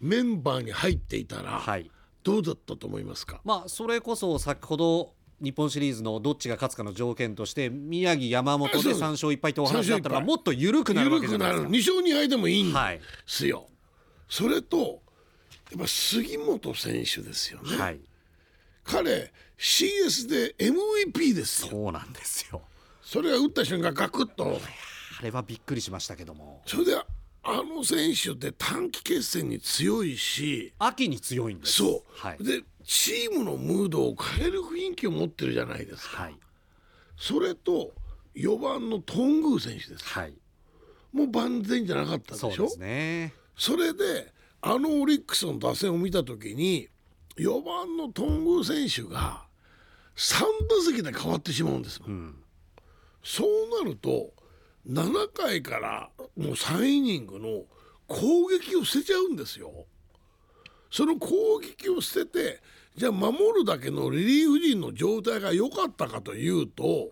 メンバーに入っていたらはい。どうだったと思いますか、まあそれこそ先ほど日本シリーズのどっちが勝つかの条件として宮城山本であそう3勝1敗とお話だったら3勝1敗もっと緩くなるわけじゃないですか。2勝2敗でもいいんはいですよ。それとやっぱ杉本選手ですよね。はい。彼 CS で MVP ですよ。そうなんですよ。それが打った瞬間ガクッとあれはびっくりしましたけどもそれであの選手って短期決戦に強いし秋に強いんです。そう、はいでチームのムードを変える雰囲気を持ってるじゃないですか。はいそれと4番の頓宮選手ですはい。もう万全じゃなかったでしょ？そうですね。それであのオリックスの打線を見た時に4番の頓宮選手が3打席で変わってしまうんですうん。そうなると7回からもう3イニングの攻撃を捨てちゃうんですよ。その攻撃を捨ててじゃあ守るだけのリリーフ陣の状態が良かったかというと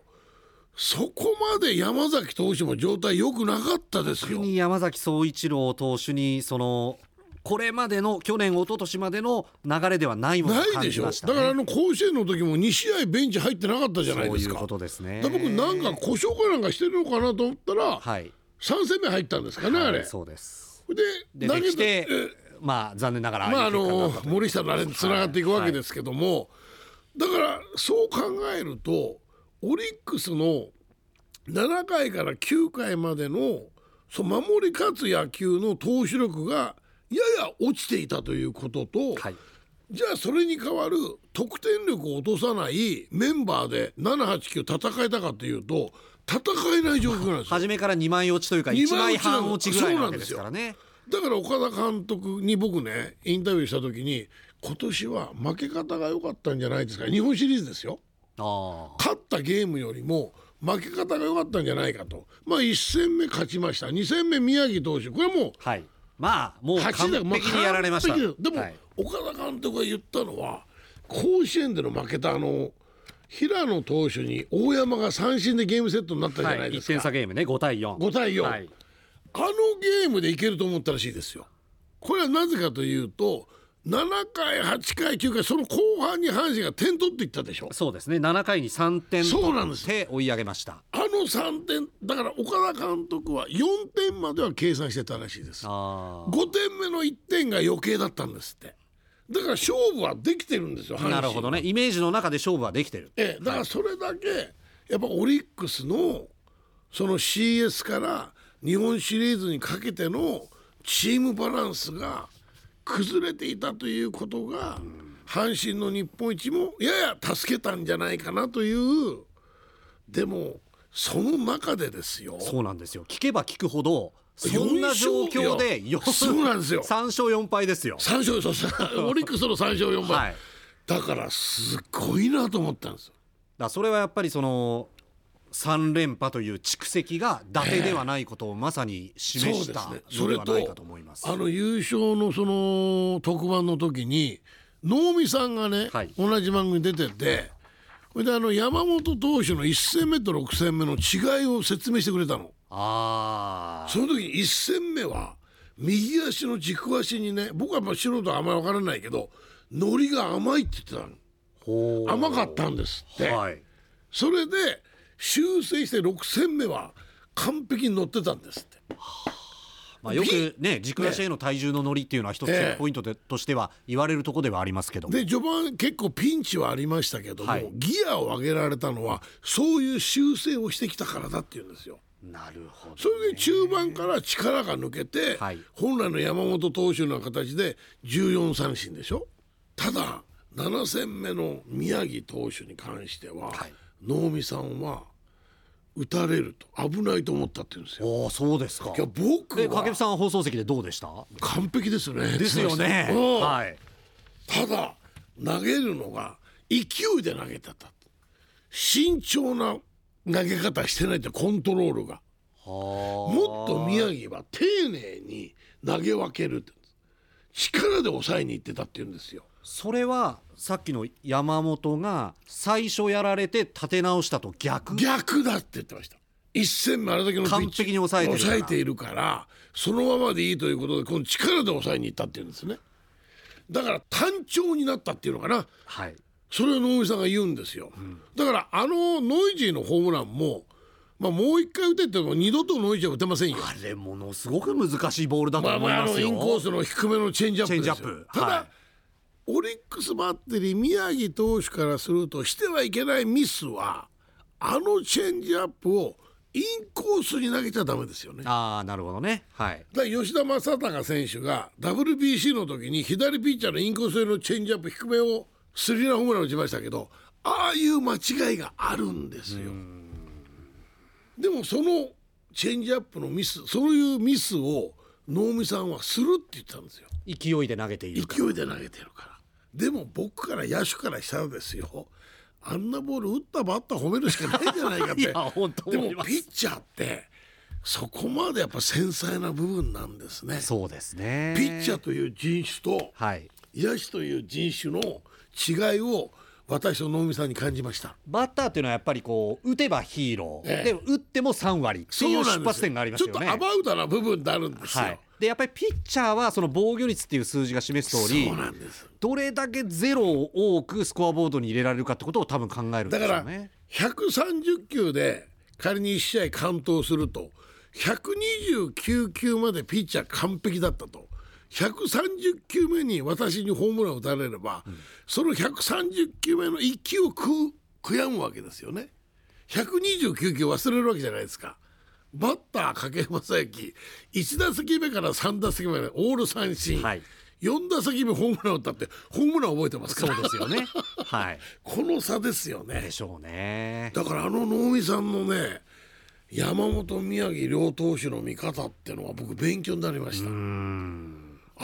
そこまで山崎投手も状態良くなかったですよ。山崎総一郎投手にそのこれまでの去年一昨年までの流れではないものを感ないでしょじましたね。だからあの甲子園の時も2試合ベンチ入ってなかったじゃないですかそういうことですね。僕なんか故障かなんかしてるのかなと思ったらはい。3戦目入ったんですかね、あれはいそうです。で投げたえまあ残念ながらまああの森下のあれにつながっていくわけですけども、だからそう考えるとオリックスの7回から9回までのそう守り勝つ野球の投手力がやや落ちていたということと、はい。じゃあそれに代わる得点力を落とさないメンバーで789戦えたかというと戦えない状況なんですよ。初めから2枚落ちというか1二枚半落ちぐらいなわけですからね。だから岡田監督に僕ねインタビューした時に今年は負け方が良かったんじゃないですか。日本シリーズですよ。勝ったゲームよりも負け方が良かったんじゃないかと。まあ1戦目勝ちました。2戦目宮城投手。これもはい。まあもう完勝ちだ。まあ璧にやられました。ででも、はい。岡田監督が言ったのは甲子園での負けたあの平野投手に大山が三振でゲームセットになったじゃはい、1ないですか、点差ゲームね。5対4。5対4、はい。あのゲームでいけると思ったらしいですよ。これはなぜかというと7回8回9回その後半に阪神が点取っていったでしょ。そうですね7回に3点そうなんです取って追い上げました。あの3点だから岡田監督は4点までは計算してたらしいです。あ5点目の1点が余計だったんですって。だから勝負はできてるんですよ。阪あ。神なるほどねイメージの中で勝負はできてる。ええ、だからそれだけやっぱオリックスのその CS から日本シリーズにかけてのチームバランスが崩れていたということが阪神の日本一もやや助けたんじゃないかなというでもその中でですよそうなんですよ聞けば聞くほどそんな状況で四勝そうなんですよ3勝4敗ですよ。3勝そうそう オリックスの3勝4敗、はい。だからすごいなと思ったんですよ。だそれはやっぱりその3連覇という蓄積が伊達ではないことをまさに示したのではないかと思います。あの優勝のその特番の時に能見さんがね、はい同じ番組に出ててそれであの山本投手の1戦目と6戦目の違いを説明してくれたの。ああその時に1戦目は右足の軸足にね僕はまあ素人はあんまり分からないけどノリが甘いって言ってたの甘かったんですって、はい。それで修正して6戦目は完璧に乗ってたんですって。まあ、よくね軸足への体重の乗りっていうのは一つポイントで、としては言われるところではありますけども。で序盤結構ピンチはありましたけども、はい。ギアを上げられたのはそういう修正をしてきたからだっていうんですよ。なるほどそれで中盤から力が抜けて、はい。本来の山本投手の形で14三振でしょ。ただ7戦目の宮城投手に関しては、はい能見さんは打たれると危ないと思ったって言うんですよ。おおそうですか。いや僕で掛布はさんは放送席でどうでした？完璧ですね。ですよね。うん。はい。ただ投げるのが勢いで投げてた慎重な投げ方してないってコントロールが。ももっと宮城は丁寧に投げ分ける。って力で抑えにいってたって言うんですよ。それはさっきの山本が最初やられて立て直したと逆？逆だって言ってました。一戦目あれだけの完璧に抑えて抑えているからそのままでいいということでこの力で抑えに行ったって言うんですね。だから単調になったっていうのかな。はい。それを能見さんが言うんですよ、だからあのノイジーのホームランもまあもう一回打てっても二度とノイジーは打てませんよ。あれものすごく難しいボールだとまあ思いますよ、まああのインコースの低めのチェンジアップですよ。チェンジアップ。ただ、はいオリックスバッテリー宮城投手からするとしてはいけないミスはあのチェンジアップをインコースに投げちゃダメですよね。ああなるほどねはいら吉田正尚選手が WBC の時に左ピッチャーのインコースへのチェンジアップ低めをスリーランホームラン打ちましたけどああいう間違いがあるんですよ。でもそのチェンジアップのミスそういうミスを能見さんはするって言ってたんですよ。勢いで投げている勢いで投げてるからでも僕から野手からしたらですよあんなボール打ったバッター褒めるしかないんじゃないかっ いてや本当でもピッチャーってそこまでやっぱ繊細な部分なんですね。そうですね。ピッチャーという人種とはい。野手という人種の違いを私と能見さんに感じました。バッターっていうのはやっぱりこう打てばヒーロー、ええ。で打っても3割。っていう出発点がありますよね。ちょっとアバウトな部分ってあるんですよ、はい、でやっぱりピッチャーはその防御率っていう数字が示す通りどれだけゼロを多くスコアボードに入れられるかってことを多分考えるんでだからしょうね。130球で仮に1試合完投すると129球までピッチャー完璧だったと。130球目に私にホームランを打たれれば、その130球目の1球を悔悔やむわけですよね。129球忘れるわけじゃないですかバッター掛布正幸1打席目から3打席目までオール三振、はい4打席目ホームラン打ったってホームラン覚えてますか？らそうですよね。はい。この差ですよねでしょうね。だからあの能見さんのね山本宮城両投手の見方っていうのは僕勉強になりました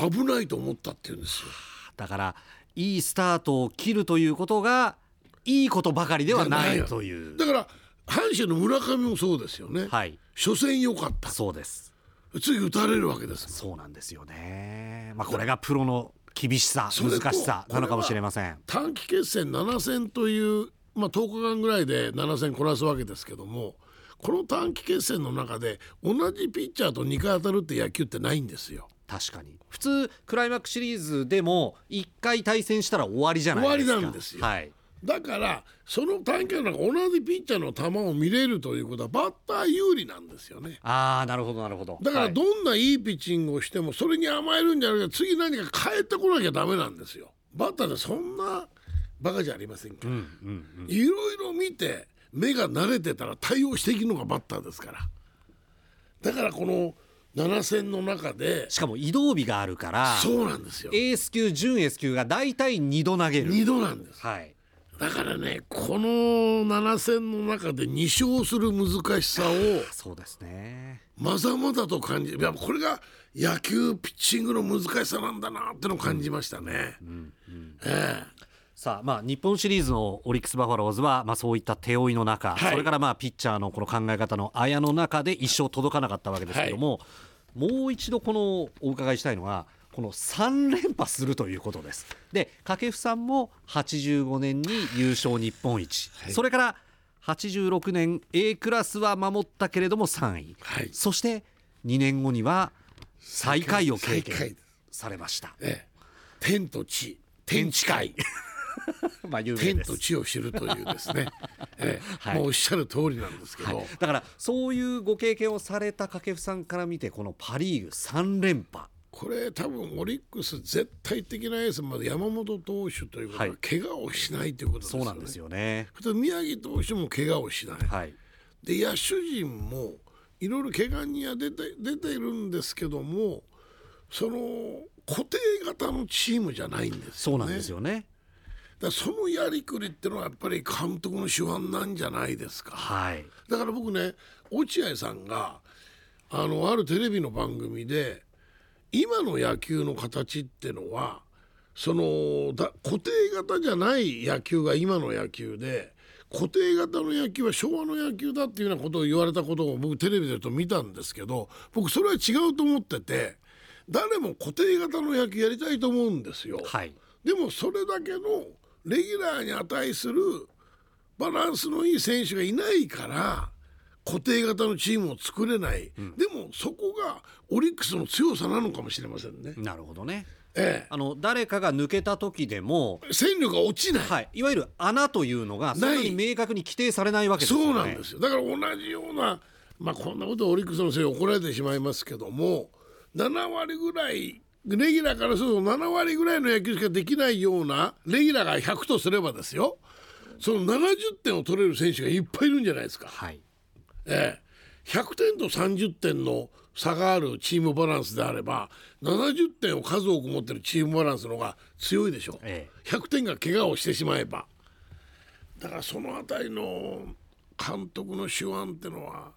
危ないと思ったっていうんですよだからいいスタートを切るということがいいことばかりではないよという。だから阪神の村上もそうですよね、はい。初戦良かったそうです。次打たれるわけですそうなんですよね。まあこれがプロの厳しさ難しさなのかもしれません。短期決戦7戦という、まあ、10日間ぐらいで7戦こなすわけですけどもこの短期決戦の中で同じピッチャーと2回当たるって野球ってないんですよ。確かに普通クライマックスシリーズでも1回対戦したら終わりじゃないですか終わりなんですよはい、だからその短期の中同じピッチャーの球を見れるということはバッター有利なんですよね。ああなるほどなるほど。だからはい。どんないいピッチングをしてもそれに甘えるんじゃなくて次何か変えてこなきゃダメなんですよ。バッターってそんなバカじゃありませんか。ら、いろいろ見て目が慣れてたら対応していくのがバッターですから。だからこの7戦の中でしかも移動日があるからそうなんですよ。エース級準エース級が大体2度投げる。2度なんです。はいだからねこの7戦の中で2勝する難しさをそうですね。まざまざと感じいやこれが野球ピッチングの難しさなんだなってのを感じましたね。えさあまあ日本シリーズのオリックス・バファローズは、まあ、そういった手負いの中、はい。それからまあピッチャーのこの考え方のあやの中で一生届かなかったわけですけども、もう一度このお伺いしたいのはこの3連覇するということです。で掛布さんも85年に優勝日本一、それから86年 A クラスは守ったけれども3位、はい。そして2年後には最下位を経験されました。ええ。天と地天地界 まあ有名天です。と地を知るというですね、ええ。はい。もうおっしゃる通りなんですけど、はい、だからそういうご経験をされた掛布さんから見てこのパ・リーグ3連覇これ多分オリックス絶対的なエースまで山本投手ということは、はい怪我をしないということですよね。そうなんですよね。宮城投手も怪我をしない。はい、で野手陣もいろいろ怪我には出て出ているんですけどもその固定型のチームじゃないんですよね。そうなんですよね。だそのやりくりっていうのはやっぱり監督の手腕なんじゃないですか。はい、だから僕ね落合さんがあのあるテレビの番組で今の野球の形ってのはそのだ固定型じゃない野球が今の野球で固定型の野球は昭和の野球だっていうようなことを言われたことを僕テレビでと見たんですけど僕それは違うと思ってて誰も固定型の野球やりたいと思うんですよ。はいでもそれだけのレギュラーに値するバランスのいい選手がいないから固定型のチームを作れない、でもそこがオリックスの強さなのかもしれませんね。なるほどね。えあの誰かが抜けた時でもえ、戦力が落ちない、はい、いわゆる穴というのがそんなに明確に規定されないわけですよね。そうなんですよ。だから同じようなまあこんなことオリックスのせいで怒られてしまいますけども7割ぐらいレギュラーからすると7割ぐらいの野球しかできないようなレギュラーが100とすればですよ。その70点を取れる選手がいっぱいいるんじゃないですか。はいええ、100点と30点の差があるチームバランスであれば70点を数多く持ってるチームバランスの方が強いでしょ、え100点が怪我をしてしまえば。だからそのあたりの監督の手腕ってのはやっ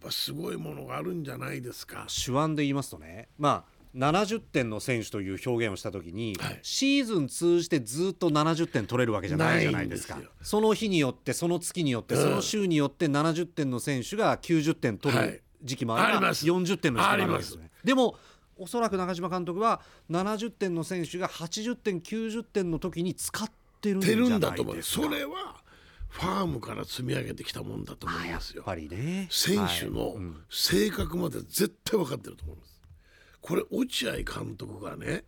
ぱすごいものがあるんじゃないですか。手腕で言いますとね。まあ70点の選手という表現をした時に、はい。シーズン通じてずっと70点取れるわけじゃないじゃないですかその日によってその月によって、うん。その週によって70点の選手が90点取はい。る時期もあれば、あります。40点の時期もあるわけですね。でもおそらく中島監督は70点の選手が80点90点の時に使ってるんじゃなんいだと思うです。かそれはファームから積み上げてきたもんだと思いますよ。やっ。ぱりね。選手はい。のうん。性格まで絶対分かってると思います。これ落合監督がね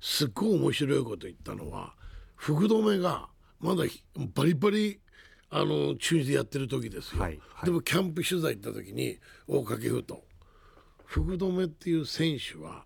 すっごい面白いこと言ったのは福留がまだひバリバリあの中日でやってる時ですよ、はいはい。でもキャンプ取材行った時に大掛布と福留っていう選手は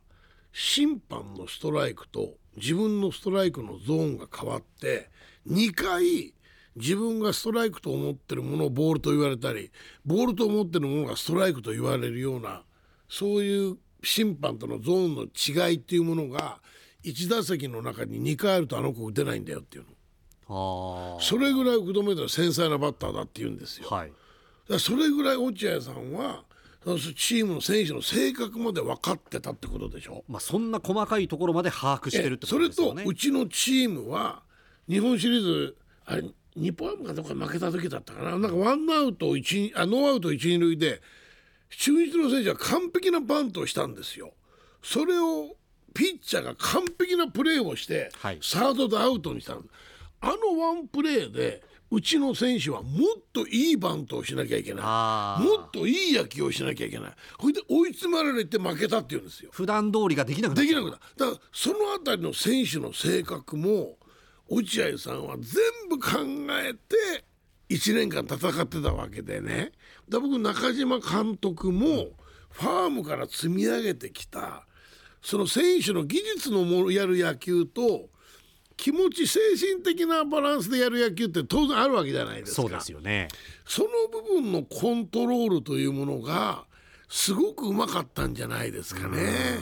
審判のストライクと自分のストライクのゾーンが変わって2回自分がストライクと思ってるものをボールと言われたりボールと思ってるものがストライクと言われるようなそういう審判とのゾーンの違いっていうものが1打席の中に2回あるとあの子打てないんだよっていうのあそれぐらい福留では繊細なバッターだって言うんですよ。ーはいだそれぐらい落合さんはチームの選手の性格まで分かってたってことでしょ。まあ、そんな細かいところまで把握してるってこそれとですよね。とうちのチームは日本シリーズあれ日本ハムかどっか負けた時だったかななんかワンアウト一あノーアウト一二塁で中日の選手は完璧なバントをしたんですよ。それをピッチャーが完璧なプレーをして、はい。サードでアウトにしたあのワンプレーでうちの選手はもっといいバントをしなきゃいけない。もっといい野球をしなきゃいけない。ほいで追い詰められて負けたっていうんですよ。普段通りができなくなできなくなっただからそのあたりの選手の性格も落合さんは全部考えて1年間戦ってたわけでねだ僕中島監督もファームから積み上げてきたその選手の技術のもやる野球と気持ち精神的なバランスでやる野球って当然あるわけじゃないですか。そうですよね。その部分のコントロールというものがすごくうまかったんじゃないですかね。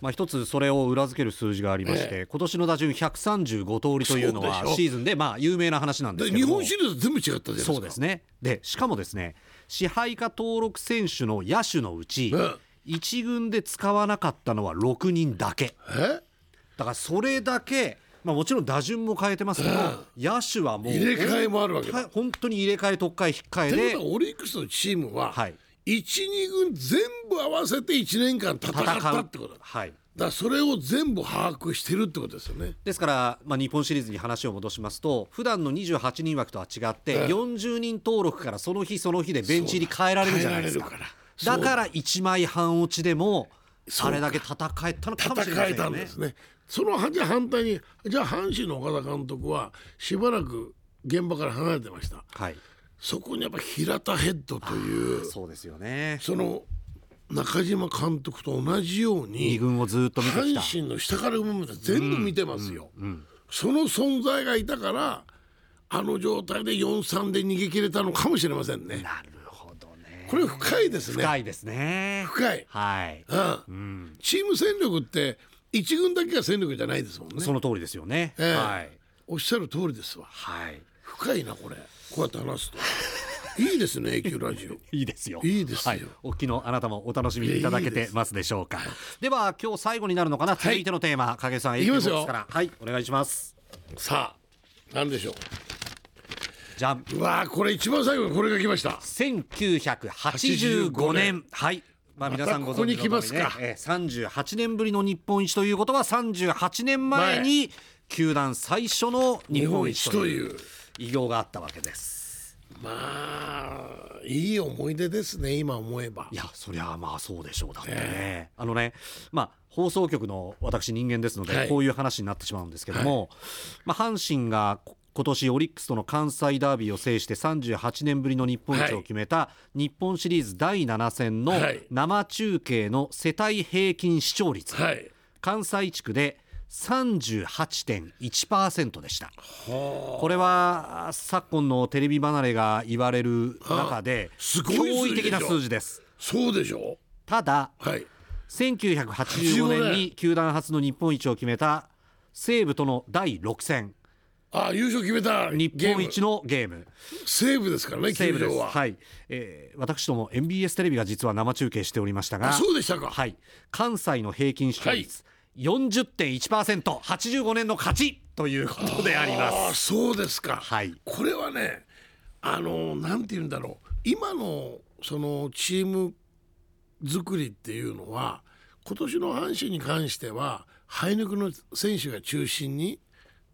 まあ、一つそれを裏付ける数字がありまして、え今年の打順135通りというのはシーズンでまあ有名な話なんですけど日本シリーズ全部違ったじゃないですか。そうですね。でしかもですね支配下登録選手の野手のうち、うん一軍で使わなかったのは6人だけ。えだからそれだけ、まあ、もちろん打順も変えてますけど、野手はもう入れ替えもあるわけだ。本当に入れ替え特替引っ換えでオリックスのチームは、はい一二軍全部合わせて1年間戦ったってこと。だだかはいらそれを全部把握してるってことですよね。ですから、まあ、日本シリーズに話を戻しますと普段の28人枠とは違って、ええ。40人登録からその日その日でベンチ入り変えられるじゃないですか。だから1枚半落ちでもあれだけ戦えたのかもしれま戦えせんよねたんですね。その反対にじゃあ阪神の岡田監督はしばらく現場から離れてました。はいそこにやっぱ平田ヘッドというそうですよね。その中島監督と同じように二軍をずっと見てきた。阪神の下から上まで全部見てますよ、その存在がいたからあの状態で4-3で逃げ切れたのかもしれませんね。なるほどね。これ深いですね。深いですね。深い、はい、うん。チーム戦力って一軍だけが戦力じゃないですもんね。その通りですよね、ええ。はい。おっしゃる通りですわ。はい。深いなこれこうやって話すと。いいですね A 級ラジオ。いいですよ。いいですよ。はい、お聞きのあなたもお楽しみいただけてますでしょうか。では今日最後になるのかな、続いてのテーマ影さん A 級ボックスから。はい。お願いします。さあ何でしょじゃんううわーこれ一番最後にこれが来ました。1985年。はい。まあ皆さんご存知の通りね。またここに来ますか。えー38年ぶりの日本一ということは38年前に球団最初の日本一という偉業があったわけですまあいい思い出ですね今思えばいやそりゃまあそうでしょうだってね、あのねまあ放送局の私人間ですので、はいこういう話になってしまうんですけども、まあ、阪神が今年オリックスとの関西ダービーを制して38年ぶりの日本一を決めた日本シリーズ第7戦の生中継の世帯平均視聴率、はい関西地区で38.1%でした。これは昨今のテレビ離れが言われる中で驚異的な数字です。そうでしょただはい。1985年に球団初の日本一を決めた西武との第6戦。あ優勝決めた日本一ののゲーム。西武ですからね西武です。は、はい、えー私ども MBS テレビが実は生中継しておりましたがあそうでしたか。はい、関西の平均視聴率、40.1%85 年の勝ちということであります。そうですか、はい。これはねあのなんて言うんだろう。今のそのチーム作りっていうのは今年の阪神に関しては生え抜きの選手が中心に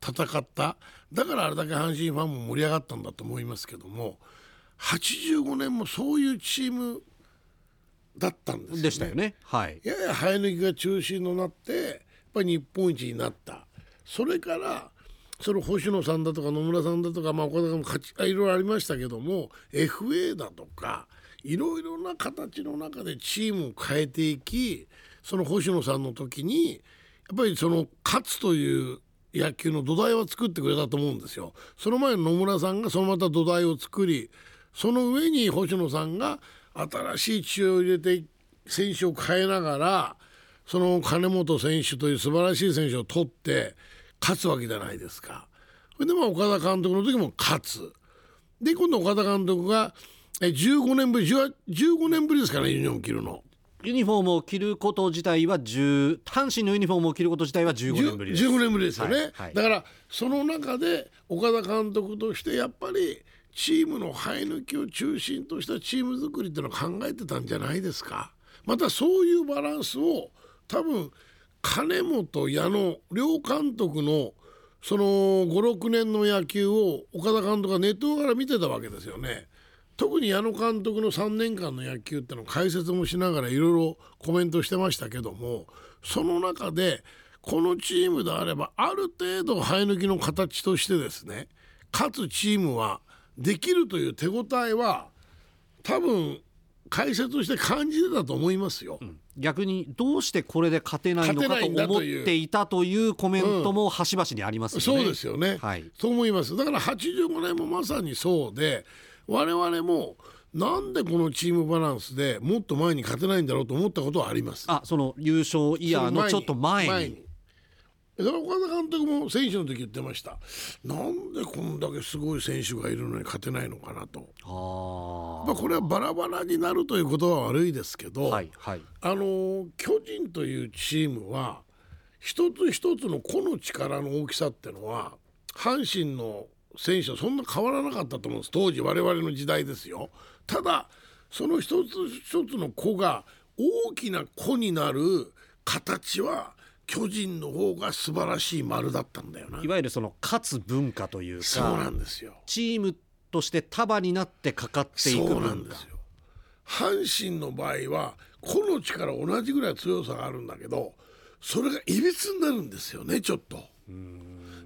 戦った。だからあれだけ阪神ファンも盛り上がったんだと思いますけども85年もそういうチームだったんですよね。でしたよねはいやや生え抜きが中心となってやっぱり日本一になったそれからその星野さんだとか野村さんだとか、まあ、岡田さんも勝ちあいろいろありましたけども FA だとかいろいろな形の中でチームを変えていきその星野さんの時にやっぱりその勝つという野球の土台は作ってくれたと思うんですよ。その前の野村さんがそのまた土台を作りその上に星野さんが新しい血を入れて選手を変えながらその金本選手という素晴らしい選手を取って勝つわけじゃないですか。それでまあ岡田監督の時も勝つ。で今度岡田監督がえ15年ぶり10 15年ぶりですからねユニフォーム着るの。ユニフォームを着ること自体は10阪神のユニフォームを着ること自体は15年ぶりです15年ぶりですよね、はいはいだからその中で岡田監督としてやっぱりチームの生え抜きを中心としたチーム作りっていうのを考えてたんじゃないですか？またそういうバランスを多分金本矢野両監督のその56年の野球を岡田監督がネットから見てたわけですよね。特に矢野監督の3年間の野球ってのを解説もしながらいろいろコメントしてましたけどもその中でこのチームであればある程度生え抜きの形としてですね勝つチームはできるという手応えは多分解説として感じてたと思いますよ。逆にどうしてこれで勝てないのかと思っていたというコメントも端々にありますよね。そうですよね、はい。そう思います。だから85年もまさにそうで我々もなんでこのチームバランスでもっと前に勝てないんだろうと思ったことはあります。あその優勝イヤーのちょっと前に岡田監督も選手の時言ってました。なんでこんだけすごい選手がいるのに勝てないのかなと、あまあ、これはバラバラになるということは悪いですけど、あはいはい。あの巨人というチームは一つ一つの個の力の大きさってのは阪神の選手はそんな変わらなかったと思うんです。当時我々の時代ですよ。ただその一つ一つの個が大きな個になる形は巨人の方が素晴らしい丸だったんだよな。いわゆるその勝つ文化というそうなかんですよ。チームとして束になってかかっていくそうなんですよ。阪神の場合は個の力同じぐらい強さがあるんだけどそれがいびつになるんですよねちょっと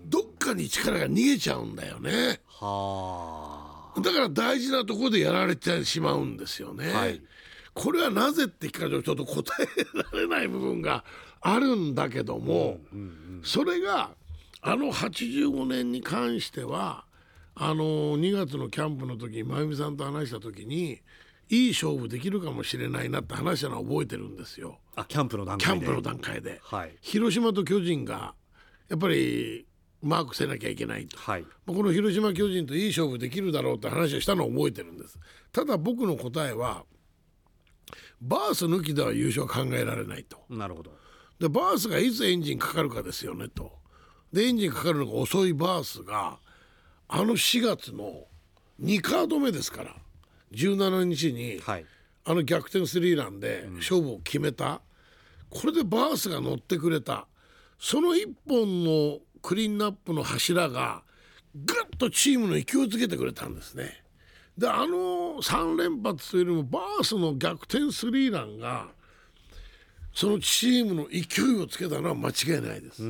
どっかに力が逃げちゃうんだよねはあだから大事なところでやられてしまうんですよね、はいこれはなぜって聞かれるとちょっと答えられない部分があるんだけども、それがあの85年に関してはあの2月のキャンプの時に真由美さんと話した時にいい勝負できるかもしれないなって話したのは覚えてるんですよ。あキャンプの段階で。キャンプの段階で。はい。広島と巨人がやっぱりマークせなきゃいけないと、はい。まあこの広島巨人といい勝負できるだろうって話をしたのを覚えてるんです。ただ僕の答えはバース抜きでは優勝は考えられないと。なるほどでバースがいつエンジンかかるかですよねと。でエンジンかかるのが遅いバースがあの4月の2カード目ですから。17日に、はい。あの逆転スリーランで勝負を決めた、これでバースが乗ってくれた。その一本のクリーンナップの柱がぐっとチームの勢いづけてくれたんですね。であの3連発というよりもバースの逆転スリーランがそのチームの勢いをつけたのは間違いないです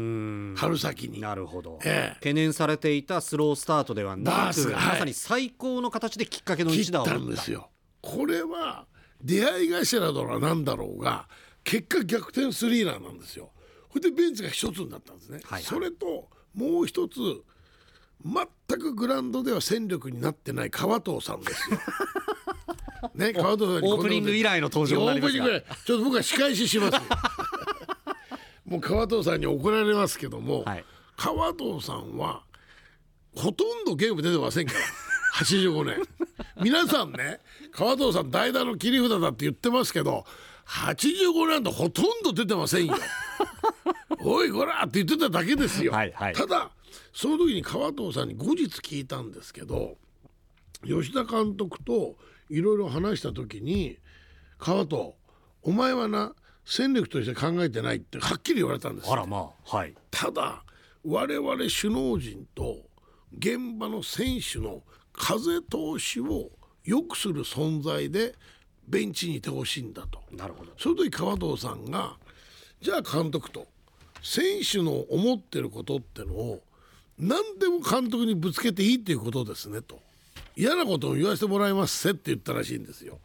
春先に。なるほど、ええ懸念されていたスロースタートではなく、はいまさに最高の形できっかけの一打を打ったんですよ。これは出会い頭だろうなんだろうが結果逆転スリーランなんですよ。それでベンチが一つになったんですね。はいはいそれともう一つ全くグラウンドでは戦力になってない川藤さんですよ。ね川藤さんにオープニング以来の登場になりますが。オープニングちょっと僕は仕返しします。よ。もう川藤さんに怒られますけども、はい。川藤さんはほとんどゲーム出てませんから。85年。皆さんね川藤さん代打の切り札だって言ってますけど85年とほとんど出てませんよ。おいこらって言ってただけですよ、はいはい。ただその時に川藤さんに後日聞いたんですけど吉田監督といろいろ話した時に「川藤お前はな戦力として考えてない」ってはっきり言われたんですよあらまあはい。ただ我々首脳陣と現場の選手の風通しを良くする存在でベンチにいてほしいんだと。なるほど。その時川藤さんがじゃあ監督と選手の思ってることってのを何でも監督にぶつけていいっていうことですねと嫌なことを言わせてもらいますせって言ったらしいんですよ。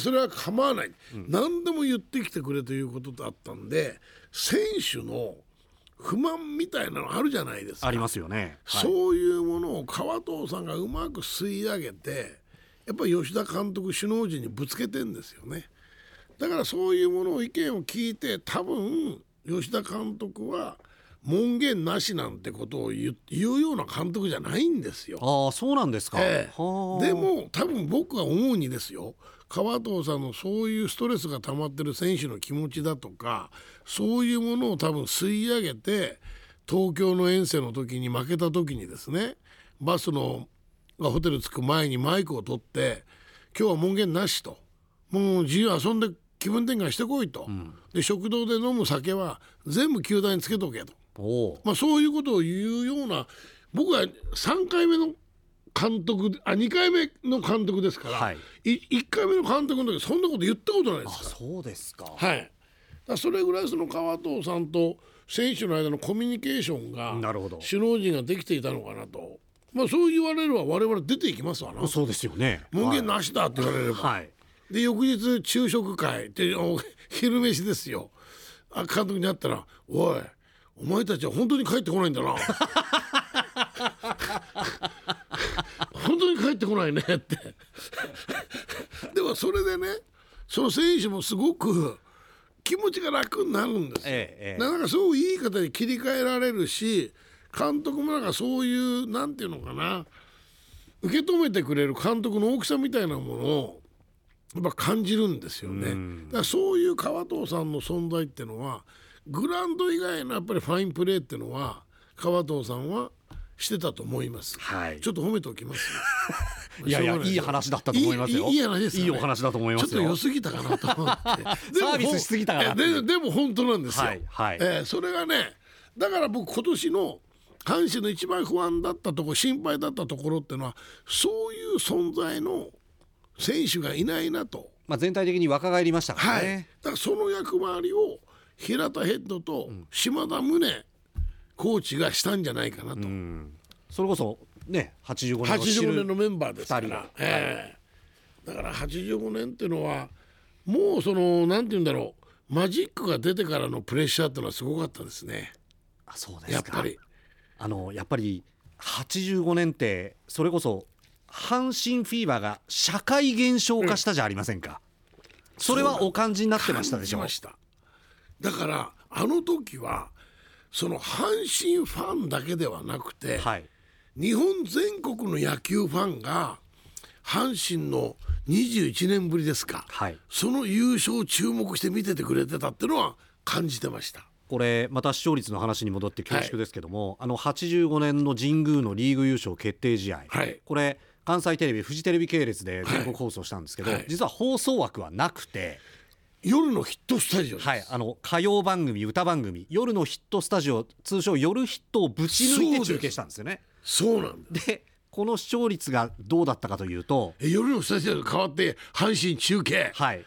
それは構わない、何でも言ってきてくれということだったんで選手の不満みたいなのあるじゃないですか。ありますよね、はいそういうものを川藤さんがうまく吸い上げてやっぱり吉田監督首脳陣にぶつけてんですよねだからそういうものを意見を聞いて多分吉田監督は門限なしなんてことを言うような監督じゃないんですよ。ああそうなんですか、ええ。はあ。でも多分僕が思うにですよ。川藤さんのそういうストレスが溜まってる選手の気持ちだとかそういうものを多分吸い上げて東京の遠征の時に負けた時にですねバスのがホテル着く前にマイクを取って「今日は門限なし」と「もう自由遊んで気分転換してこいと」で食堂で飲む酒は全部球団につけとけと。まあ、そういうことを言うような僕は3回目の監督であ2回目の監督ですから、はい。い1回目の監督の時そんなこと言ったことないですあかそうですか、ら。はい、だそれぐらいその川藤さんと選手の間のコミュニケーションがなるほど。首脳陣ができていたのかなと、まあ、そう言われれば我々出ていきますわな。そうですよね。門限なしだって言われれば。はい。で翌日昼食会。っ昼飯ですよ。あ監督に会ったら「おいお前たちは本当に帰ってこないんだな」本当に帰ってこないねって。でもそれでねその選手もすごく気持ちが楽になるんですよ、ええええ。なんかすごくいい方に切り替えられるし監督もなんかそういうなんていうのかな受け止めてくれる監督の大きさみたいなものをやっぱ感じるんですよね。だからそういう川藤さんの存在っていうのはグラウンド以外のやっぱりファインプレーっていうのは川藤さんはしてたと思います。はいちょっと褒めておきますよ。いやいやいいい話だったと思いますよいい話ですか、ね。いいお話だと思いますよちょっと良すぎたかなと思って。でもサービスしすぎたかなででも本当なんですよ。はいはいえーそれがねだから僕今年の阪神の一番不安だったところ心配だったところっていうのはそういう存在の選手がいないなと。まあ全体的に若返りましたからはい、ね、だからその役回りを平田ヘッドと島田宗コーチがしたんじゃないかなと、それこそね85年の知85る年のメンバーですから、ええ。だから85年っていうのはもうそのなんて言うんだろう。マジックが出てからのプレッシャーっていうのはすごかったですね。あそうですか。やっぱり。あのやっぱり85年ってそれこそ阪神フィーバーが社会現象化したじゃありませんか、それはお感じになってましたでしょ感じましただからあの時はその阪神ファンだけではなくて、はい。日本全国の野球ファンが阪神の21年ぶりですか、はい。その優勝を注目して見ててくれてたっていうのは感じてました。これまた視聴率の話に戻って恐縮ですけども、あの85年の神宮のリーグ優勝決定試合、はい。これ関西テレビフジテレビ系列で全国放送したんですけど、はいはい。実は放送枠はなくて、夜のヒットスタジオです、はい、あの歌謡番組歌番組夜のヒットスタジオ通称夜ヒットをぶち抜いて中継したんですよね。そうなんでこの視聴率がどうだったかというと、え夜のスタジオと変わって阪神中継。はい、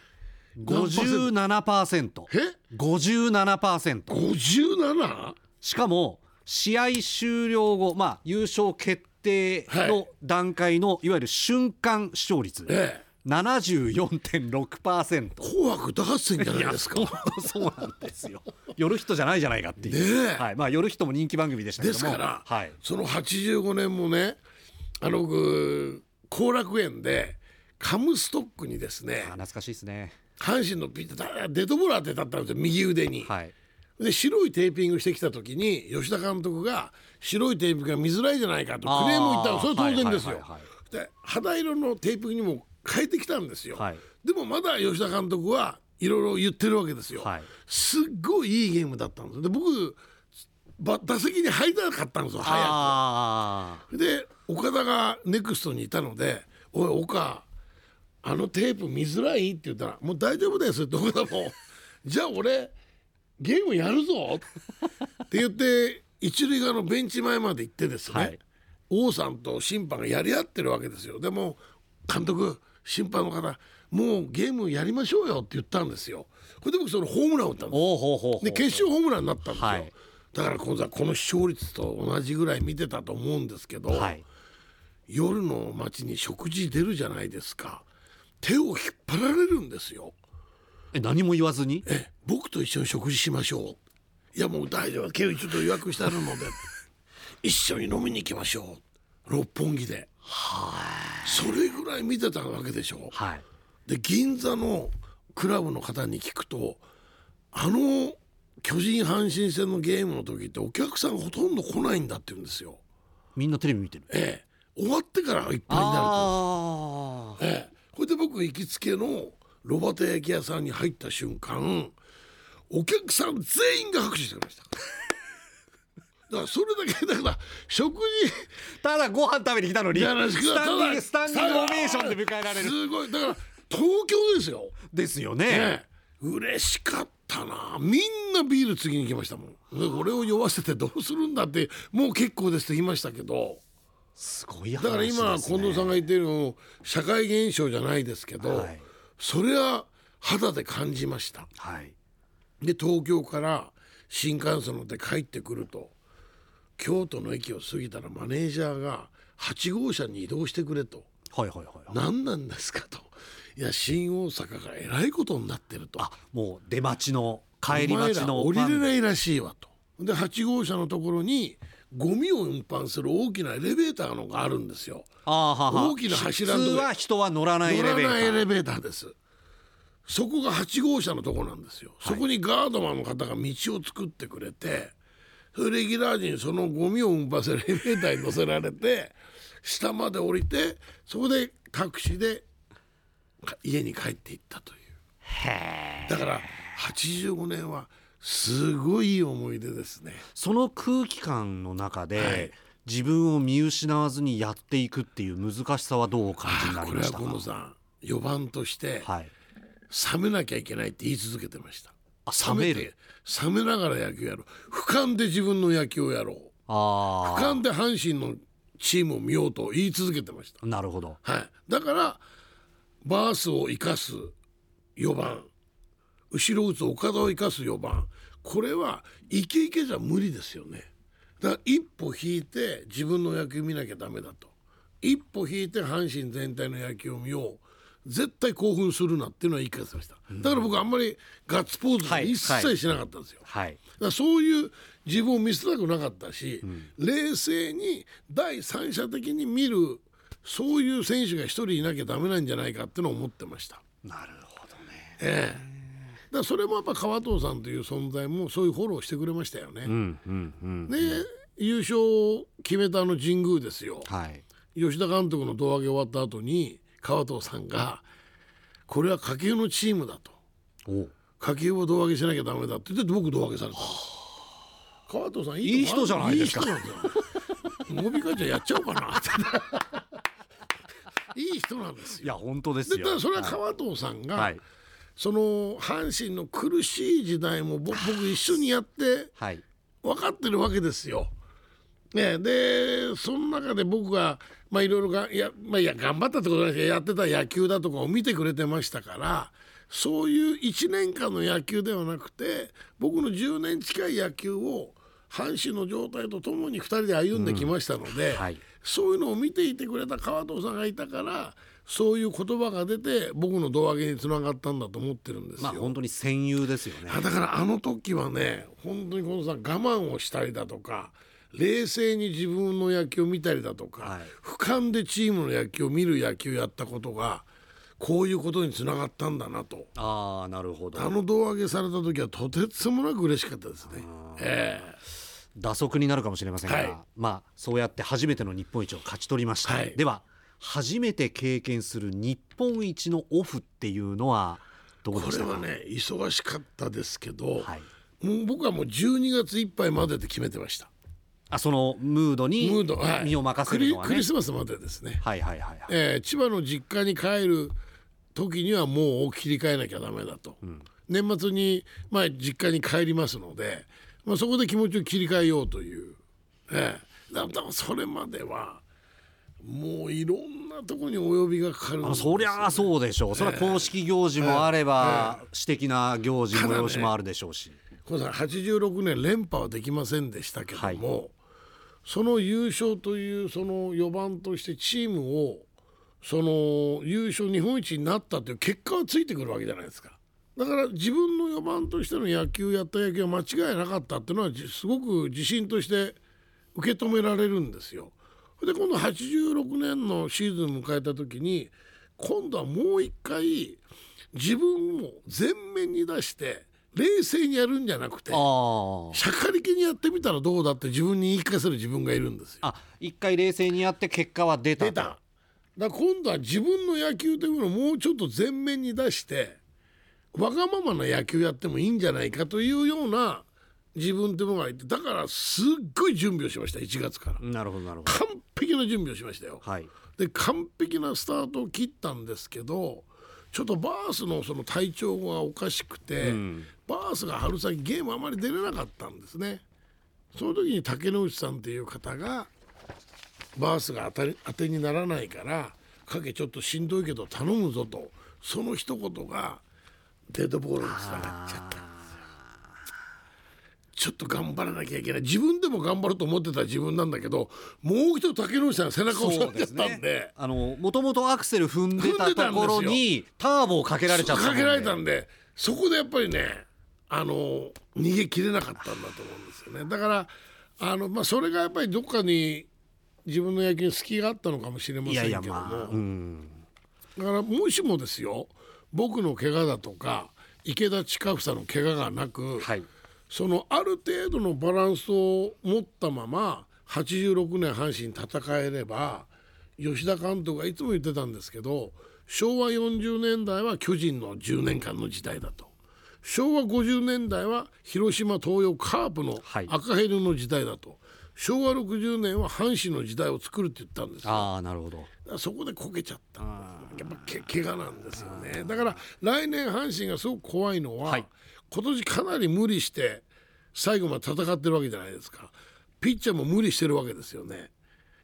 何パーセン57%え？57% 57? しかも試合終了後、まあ、優勝決定の段階のいわゆる瞬間視聴率、ええ74.6%。紅白歌合戦じゃないですかそうなんですよ。夜ヒットじゃないじゃないかっていう。ねえはい、まあ夜ヒットも人気番組でしたけども。ですから、はい。その85年もねあの僕後楽園でカムストックにですねあ懐かしいですね。阪神のピッチャーデッドボール当てたったんですよ右腕に。はい。で白いテーピングしてきた時に吉田監督が白いテーピングが見づらいじゃないかとクレームを言ったのそれは当然ですよ。で肌色のテーピングにも変えてきたんですよ。はいでもまだ吉田監督はいろいろ言ってるわけですよ。はいすっごいいいゲームだったんですで僕ば打席に入らなかったんですよ早あく。で岡田がネクストにいたので「おい岡あのテープ見づらい?」って言ったら「もう大丈夫です」って岡田も「じゃあ俺ゲームやるぞ」って言って一塁側のベンチ前まで行ってですね、はい王さんと審判がやり合ってるわけですよでも監督審判の方もうゲームやりましょうよって言ったんですよ。これで僕そのホームランを打ったんあ。です。で決勝ホームランになったんですよ、はい。だから今度はこの視聴率と同じぐらい見てたと思うんですけど、はい。夜の街に食事出るじゃないですか。手を引っ張られるんですよ。え何も言わずに？え僕と一緒に食事しましょう。いやもう大丈夫。ケイちょっと予約してあるので。一緒に飲みに行きましょう。六本木でそれぐらい見てたわけでしょ？はい。で銀座のクラブの方に聞くとあの巨人阪神戦のゲームの時ってお客さんほとんど来ないんだって言うんですよ。みんなテレビ見てる。ええ、終わってからいっぱいになると。ええ、これで僕行きつけの炉端焼き屋さんに入った瞬間お客さん全員が拍手してました。だからそれだけだから食事ただご飯食べに来たのにスかタンディングスタンディングオベーションで迎えられるすごいだから東京ですよ。ですよね。ねえ嬉しかったなみんなビール次に行きましたもんで俺を酔わせてどうするんだってもう結構ですって言いましたけどすごい話だから今近藤さんが言ってるの社会現象じゃないですけど、はいそれは肌で感じましたはい。で東京から新幹線乗って帰ってくると京都の駅を過ぎたらマネージャーが8号車に移動してくれとはいはいはい。何なんですかといや新大阪がえらいことになってるとあもう出待ちの帰り待ちの降りれい。ないらしいわと。で8号車のところにゴミを運搬する大きなエレベーターのがあるんですよ。あーはは大きな柱のとこ普通は人は乗らないエレベータ乗らないエー。レベーターです。そこが8号車のとこなんですよ。そこにガードマンの方が道を作ってくれて、それレギュラー陣にそのゴミを運搬するエレベーターに乗せられて下まで降りてそこでタクシーでか家に帰っていったという。だから85年はすごいいい思い出ですね。その空気感の中で、はい自分を見失わずにやっていくっていう難しさはどうお感じになりこれはましたか？近藤さん4番としてはい。冷めなきゃいけないって言い続けてました。あ冷める。て冷めながら野球やろう。俯瞰で自分の野球をやろう。あ俯瞰で阪神のチームを見ようと言い続けてました、あなるほど。はい、だからバースを生かす4番。後ろ打つ岡田を生かす4番。これはイケイケじゃ無理ですよね。だから一歩引いて自分の野球見なきゃダメだと。一歩引いて阪神全体の野球を見よう絶対興奮するなっていうのは言い聞かせましただから僕あんまりガッツポーズはい一切しなかったんですよ、はい。だからそういう自分を見せたくなかったし、冷静に第三者的に見るそういう選手が一人いなきゃダメなんじゃないかってのを思ってました。なるほどね。ええ、からそれもやっぱ川藤さんという存在もそういうフォローしてくれましたよね。うんうんうんで優勝を決めたあの神宮ですよ。はい吉田監督の胴上げ終わった後に川藤さんが「これは下級のチームだ」と。お「下級を胴上げしなきゃダメだ」って言って僕胴上げされた。川藤さんいい人じゃないですか。いい人なんですよモビカちゃんやっちゃおうかな。っ ていい人なんですよ。いや本当ですでよただそれは川藤さんが、はい。その阪神の苦しい時代も僕僕一緒にやってはい。分かってるわけですよ。ね、でその中で僕がまあいろいろがいや,、まあ、いや頑張ったってことないけどやってた野球だとかを見てくれてましたからそういう1年間の野球ではなくて僕の10年近い野球を阪神の状態とともに2人で歩んできましたので、はいそういうのを見ていてくれた川藤さんがいたからそういう言葉が出て僕の胴上げにつながったんだと思ってるんですよ。まあ本当に戦友ですよねあだからあの時はね本当にこのさ我慢をしたりだとか冷静に自分の野球を見たりだとか、はい。俯瞰でチームの野球を見る野球やったことがこういうことにつながったんだなと。ああなるほど。あの胴上げされた時はとてつもなく嬉しかったですね。え打足になるかもしれませんが、はい。まあそうやって初めての日本一を勝ち取りました、はい。では初めて経験する日本一のオフっていうのはどえうでしたか？これはね忙しかったですけど、はい、もう僕はもう12月いっぱいまでで決めてました。あそのムードにムード、はい、身を任せるのはクリクねリスマスまでですね。はいはいはいはい。えー千葉の実家に帰る時にはもう切り替えなきゃダメだと、年末に、まあ、実家に帰りますので、まあ、そこで気持ちを切り替えようという、ええだだからそれまではもういろんなところにお呼びがかかるんですよあそりゃあそうでしょう、それは公式行事もあれば、私的な行事催しもあるでしょうし、このさ86年連覇はできませんでしたけども、はいその優勝というその4番としてチームをその優勝日本一になったという結果はついてくるわけじゃないですか。だから自分の4番としての野球やった野球は間違いなかったっていうのはすごく自信として受け止められるんですよ。で今度86年のシーズン迎えた時に今度はもう一回自分を前面に出して冷静にやるんじゃなくてしゃかりきにやってみたらどうだって自分に言い聞かせる自分がいるんですよ。あ一回冷静にやって結果は出たと。出た。だ今度は自分の野球というのをもうちょっと前面に出してわがままな野球やってもいいんじゃないかというような自分というのがいてだからすっごい準備をしました1月から。なるほどなるほど。完璧な準備をしましたよ。はい。で完璧なスタートを切ったんですけどちょっとバースのその体調がおかしくて、バースが春先ゲームあまり出れなかったんですね。その時に竹之内さんっていう方がバースが当たり当てにならないから影ちょっとしんどいけど頼むぞとその一言がデッドボールにつながっちゃった。ちょっと頑張らなきゃいけない自分でも頑張ると思ってた自分なんだけどもう一度竹之内さんが背中を押されちゃったんであのもともとアクセル踏んでたところにターボをかけられちゃったもんでかけられたんでそこでやっぱりねあの逃げきれなかったんだと思うんですよね。だからあの、まあ、それがやっぱりどっかに自分の野球に隙があったのかもしれませんけども。まあうん。だからもしもですよ僕の怪我だとか池田親房の怪我がなく、はい。そのある程度のバランスを持ったまま86年阪神戦えれば吉田監督がいつも言ってたんですけど昭和40年代は巨人の10年間の時代だと昭和50年代は広島東洋カープのはい。赤ヘルの時代だと、昭和60年は阪神の時代を作るって言ったんですよ。ああなるほど。そこでこけちゃったやっぱけ怪我なんですよね。だから来年阪神がすごく怖いのは、はい。今年かなり無理して最後まで戦ってるわけじゃないですか。ピッチャーも無理してるわけですよね。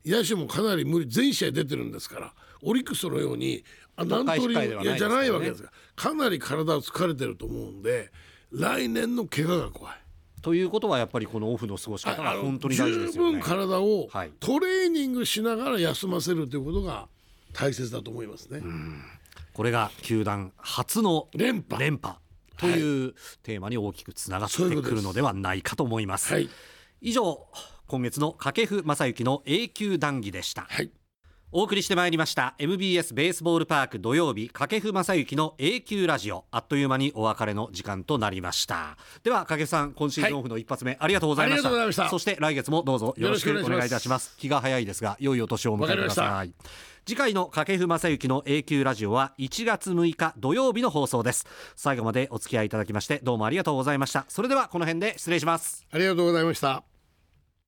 野手もかなり無理全試合出てるんですからオリックスのようにあ何通りじゃないわけですからかなり体を疲れてると思うんで来年の怪我が怖い。ということはやっぱりこのオフの過ごし方が本当に大事ですよね。十分体をはいトレーニングしながら休ませるということが大切だと思いますね。これが球団初の連覇。連覇というテーマに大きくつながってくるのではないかと思います。はい、以上今月の掛布正幸の永久談義でした。はいお送りしてまいりました MBS ベースボールパーク土曜日掛布正幸の A 級ラジオ。あっという間にお別れの時間となりました。では掛布さん今シーズンオフの一発目、ありがとうございました。ありがとうございました。そして来月もどうぞよろしくお願いいたします。気が早いですが良いお年をお迎えください。次回の掛布正幸の A 級ラジオは1月6日土曜日の放送です。最後までお付き合いいただきましてどうもありがとうございました。それではこの辺で失礼します。ありがとうございました